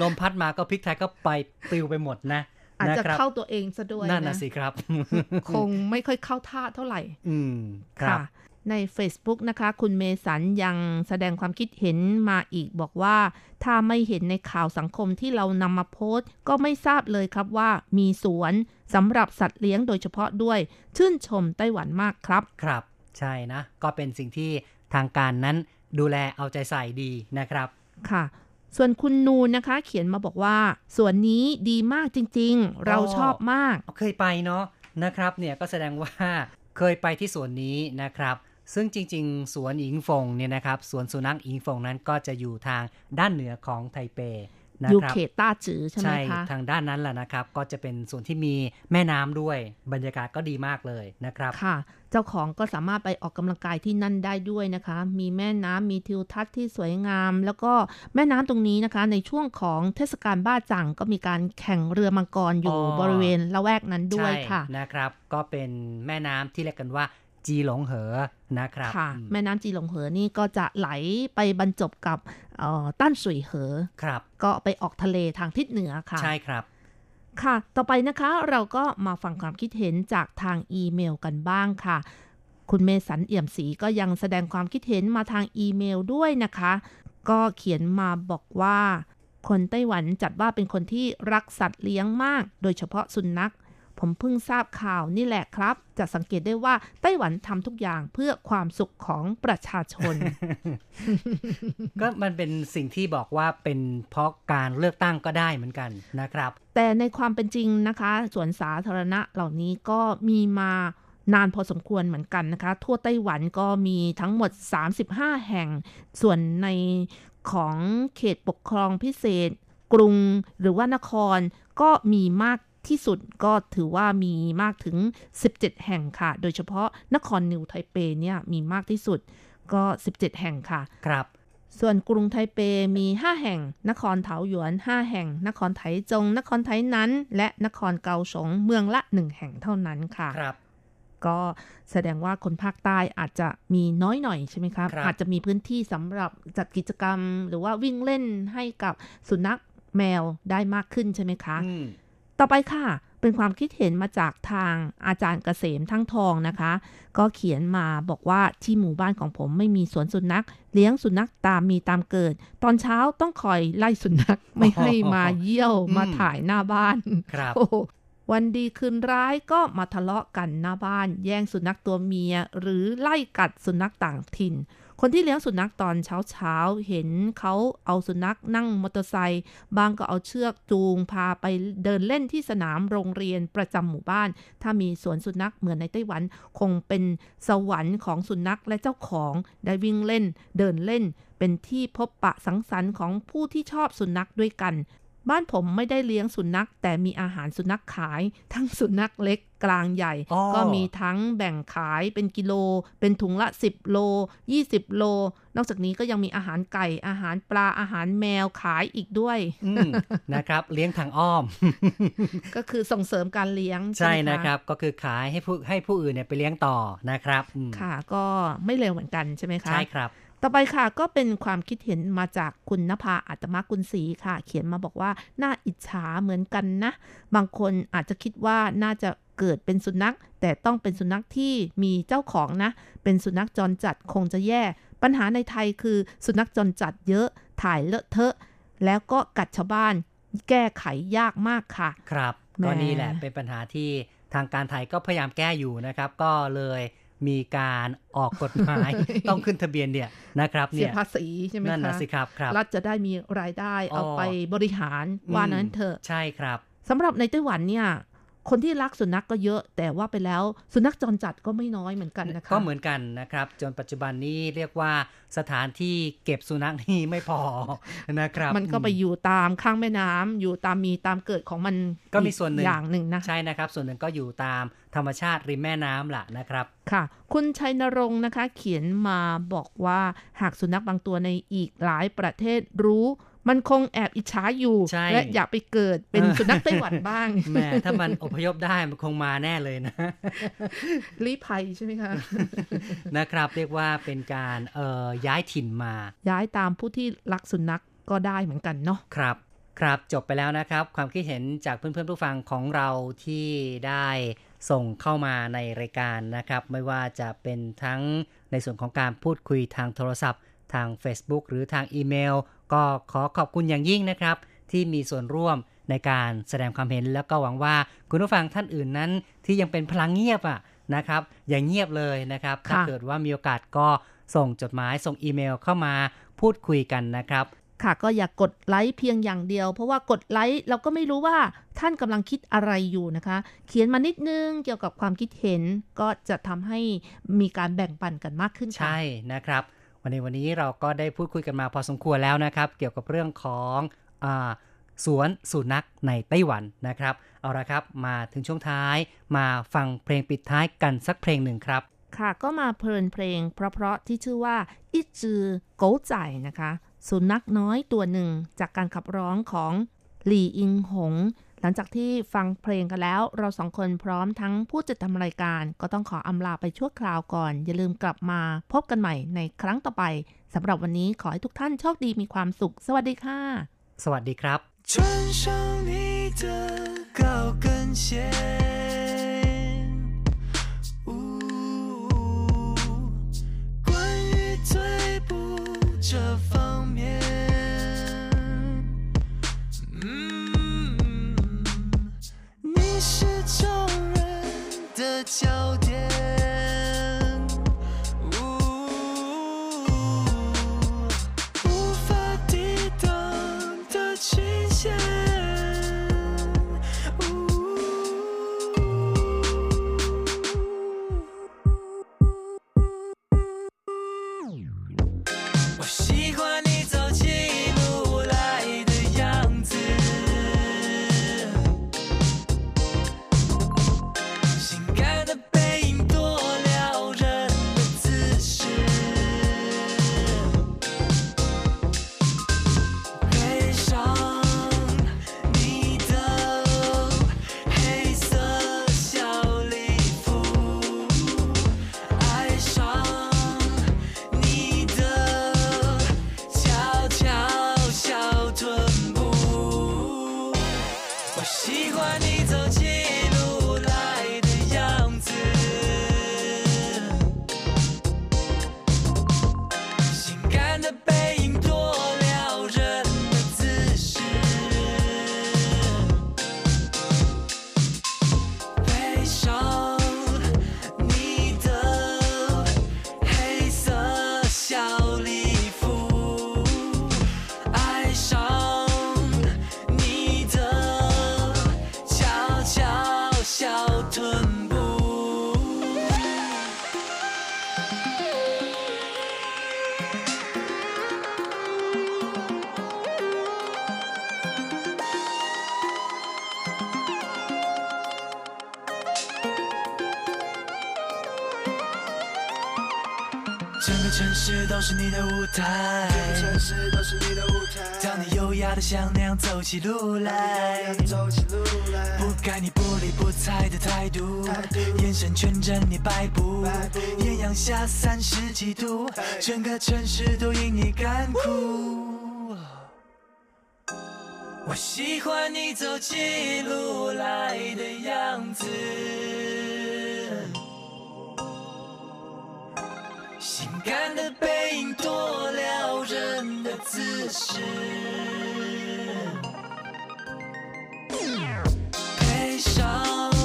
ลมพัดมาก็พริกไทยก็ไปปลิวไปหมดนะอาจจะนครับเข้าตัวเองซะด้วยนั่นนะนะสิครับ คงไม่ค่อยเข้าท่าเท่าไหร่ อืมครับค่ะ ใน Facebook นะคะ คุณเมสันยังแสดงความคิดเห็นมาอีกบอกว่า ถ้าไม่เห็นในข่าวสังคมที่เรานำมาโพสต์ก็ไม่ทราบเลยครับว่ามีสวนสำหรับสัตว์เลี้ยงโดยเฉพาะด้วย ชื่นชมไต้หวันมากครับ ครับ ใช่นะ ก็เป็นสิ่งที่ทางการนั้นดูแลเอาใจใส่ดีนะครับค่ะส่วนคุณนูนนะคะ เขียนมาบอกว่าสวนนี้ดีมากจริง ๆ เราชอบมาก เคยไปเนาะนะครับเนี่ยก็แสดงว่าเคยไปที่สวนนี้นะครับ ซึ่งจริง ๆ สวนอิงฟงเนี่ยนะครับสวนสุนัขอิงฟงนั้นก็จะอยู่ทางด้านเหนือของไทเปนะอยู่ครับเขตต้าจือใช่ไหมคะทางด้านนั้นแหละนะครับ ก็จะเป็นส่วนที่มีแม่น้ำด้วย บรรยากาศก็ดีมากเลยนะครับค่ะ เจ้าของก็สามารถไปออกกำลังกายที่นั่นได้ด้วยนะคะ มีแม่น้ำมีทิวทัศน์ที่สวยงาม แล้วก็แม่น้ำตรงนี้นะคะ ในช่วงของเทศกาลบ้าจังก็มีการแข่งเรือมังกรอยู่อ๋อบริเวณละแวกนั้นด้วยค่ะใช่นะครับ ก็เป็นแม่น้ำที่เรียกกันว่า จีหลงเหอนะครับค่ะอืมแม่น้ำจีหลงเหอนี่ก็จะไหลไปบรรจบกับเอ่อต้านสุยเหอครับ ก็ไปออกทะเลทางทิศเหนือค่ะ ใช่ครับค่ะ ต่อไปนะคะเราก็มาฟังความคิดเห็นจากทางอีเมลกันบ้างค่ะ คุณเมสันเอี่ยมศรีก็ยังแสดงความคิดเห็นมาทางอีเมลด้วยนะคะ ก็เขียนมาบอกว่า คนไต้หวันจัดว่าเป็นคนที่รักสัตว์เลี้ยงมาก โดยเฉพาะสุนัข ผมเพิ่งทราบข่าวนี่แหละครับ จะสังเกตได้ว่าไต้หวันทำทุกอย่างเพื่อความสุขของประชาชน ก็มันเป็นสิ่งที่บอกว่าเป็นเพราะการเลือกตั้งก็ได้เหมือนกันนะครับ แต่ในความเป็นจริงนะคะสวนสาธารณะเหล่านี้ก็มีมานานพอสมควรเหมือนกันนะคะ ทั่วไต้หวันก็มีทั้งหมด 35 แห่ง ส่วนในของเขตปกครองพิเศษ กรุงหรือว่านครก็มีมาก ที่สุดก็ถือว่ามีมากถึง 17 แห่งค่ะ โดยเฉพาะนครนิวไทเปเนี่ยมีมากที่สุดก็ 17 แห่งค่ะ ครับ ส่วนกรุงไทเปมี 5 แห่ง นครเถาหยวน 5 แห่ง นครไถจง นครไถนั้น และนครเกาสง เมืองละ 1 แห่งเท่านั้นค่ะ ครับ ก็แสดงว่าคนภาคใต้อาจจะมีน้อยหน่อยใช่ไหมครับครับอาจจะมีพื้นที่สำหรับจัดกิจกรรม หรือว่าวิ่งเล่นให้กับสุนัขแมวได้มากขึ้นใช่ไหมคะอืม ต่อไปค่ะ เป็นความคิดเห็นมาจากทางอาจารย์เกษมทั้งทองนะคะ ก็เขียนมาบอกว่าที่หมู่บ้านของผมไม่มีสวนสุนัข เลี้ยงสุนัขตามมีตามเกิด ตอนเช้าต้องคอยไล่สุนัขไม่ให้มาเยี่ยวมาถ่ายหน้าบ้านครับโอ้โหวันดีคืนร้ายก็มาทะเลาะกันหน้าบ้าน แย่งสุนัขตัวเมีย หรือไล่กัดสุนัขต่างถิ่น คนที่เลี้ยงสุนัขตอนเช้าเช้าเห็นเขาเอาสุนัขนั่งมอเตอร์ไซค์บางก็เอาเชือกจูงพาไปเดินเล่นที่สนามโรงเรียนประจำหมู่บ้าน ถ้ามีสวนสุนัขเหมือนในไต้หวัน คงเป็นสวรรค์ของสุนัขและเจ้าของได้วิ่งเล่น เดินเล่น เป็นที่พบปะสังสรรค์ของผู้ที่ชอบสุนัขด้วยกันบ้านผมไม่ได้เลี้ยงสุนัขแต่มีอาหารสุนัขขาย ทั้งสุนัขเล็ก กลางใหญ่อ๋อก็มีทั้งแบ่งขายเป็นกิโล เป็นถุงละ 10 โล 20 โล นอกจากนี้ก็ยังมีอาหารไก่ อาหารปลา อาหารแมวขายอีกด้วยอืมนะครับ เลี้ยงทางอ้อม ก็คือส่งเสริมการเลี้ยง ใช่ไหมนะครับ ก็คือขายให้ผู้ให้ผู้อื่นเนี่ยไปเลี้ยงต่อนะครับอืมค่ะ ก็ไม่เร็วเหมือนกันใช่ไหมคะ ใช่ครับต่อไปค่ะก็เป็นความคิดเห็นมาจากคุณนภาอัตมกุลศรีค่ะ เขียนมาบอกว่า น่าอิจฉาเหมือนกันนะ บางคนอาจจะคิดว่าน่าจะ เกิดเป็นสุนัข แต่ต้องเป็นสุนัขที่มีเจ้าของนะ เป็นสุนัขจรจัดคงจะแย่ ปัญหาในไทยคือสุนัขจรจัดเยอะถ่ายเลอะเทอะ แล้วก็กัดชาวบ้าน แก้ไขยากมากค่ะ ครับแหมก็นี่แหละเป็นปัญหาที่ทางการไทยก็พยายามแก้อยู่นะครับ ก็เลยมีการออกกฎหมายต้องขึ้นทะเบียนเนี่ยนะครับเสีเนี่ยยภาษีใช่ไหมนั่นคะนะสิครับครับรัฐจะได้มีรายได้เอาอ๋อไปบริหารว่านั้นเถอะใช่ครับสำหรับในไต้หวันเนี่ย คนที่รักสุนัขก็เยอะ แต่ว่าไปแล้วสุนัขจรจัดก็ไม่น้อยเหมือนกันนะคะก็เหมือนกันนะครับ จนปัจจุบันนี้เรียกว่าสถานที่เก็บสุนัขนี่ไม่พอนะครับ มันก็ไปอยู่ตามข้างแม่น้ำอยู่ตามมีตามเกิดของมันก็มีส่วนหนึ่งอย่างหนึ่งนะใช่นะครับ ส่วนหนึ่งก็อยู่ตามธรรมชาติริมแม่น้ำล่ะนะครับค่ะ คุณชัยนรงค์นะคะ เขียนมาบอกว่าหากสุนัขบางตัวในอีกหลายประเทศรู้ มันคงแอบอิจฉาอยู่ใช่และอยากไปเกิดเป็นสุนัขไต้หวันบ้างแหมถ้ามันอพยพได้มันคงมาแน่เลยนะรีภัยใช่ไหมคะนะครับเรียกว่าเป็นการเอ่อย้ายถิ่นมา ย้ายตามผู้ที่รักสุนัขก็ได้เหมือนกันเนาะครับครับจบไปแล้วนะครับ ความคิดเห็นจากเพื่อนๆผู้ฟังของเราที่ได้ส่งเข้ามาในรายการนะครับ ไม่ว่าจะเป็นทั้งในส่วนของการพูดคุยทางโทรศัพท์ ทาง Facebook หรือทางอีเมล ก็ขอขอบคุณอย่างยิ่งนะครับ ที่มีส่วนร่วมในการแสดงความเห็น แล้วก็หวังว่าคุณผู้ฟังท่านอื่นนั้น ที่ยังเป็นพลังเงียบอะนะครับ อย่างเงียบเลยนะครับ ถ้าค่ะเกิดว่ามีโอกาสก็ส่งจดหมายส่งอีเมลเข้ามาพูดคุยกันนะครับค่ะก็อย่ากกดไลค์เพียงอย่างเดียว เพราะว่ากดไลค์เราก็ไม่รู้ว่าท่านกำลังคิดอะไรอยู่นะคะ เขียนมานิดนึงเกี่ยวกับความคิดเห็นก็จะทำให้มีการแบ่งปันกันมากขึ้นค่ะใช่นะครับ วันนี้วันนี้เราก็ได้พูดคุยกันมาพอสมควรแล้วนะครับ เกี่ยวกับเรื่องของอสวนสุนัขในไต้หวันนะครับ เอาละครับมาถึงช่วงท้าย มาฟังเพลงปิดท้ายกันสักเพลงหนึ่งครับ ค่ะก็มาเพลินเพลงเพราะๆที่ชื่อว่าอิจือโกใจายนะคะ สุนัขน้อยตัวหนึ่งจากการขับร้องของหลี่อิงหง หลังจากที่ฟังเพลงกันแล้ว เราสองคนพร้อมทั้งผู้จัดทำรายการ ก็ต้องขออำลาไปชั่วคราวก่อน อย่าลืมกลับมาพบกันใหม่ในครั้งต่อไปสำหรับวันนี้ขอให้ทุกท่านโชคดีมีความสุข สวัสดีค่ะ สวัสดีครับ穿上你的高跟鞋，呜，关于最不折。是众人的焦点。起路来，走起路来，不改你不理不睬的态度，眼神圈着你摆布，艳阳下三十几度，整个城市都因你干枯。我喜欢你走起路来的样子。性感的背影多撩人的姿势。悲伤。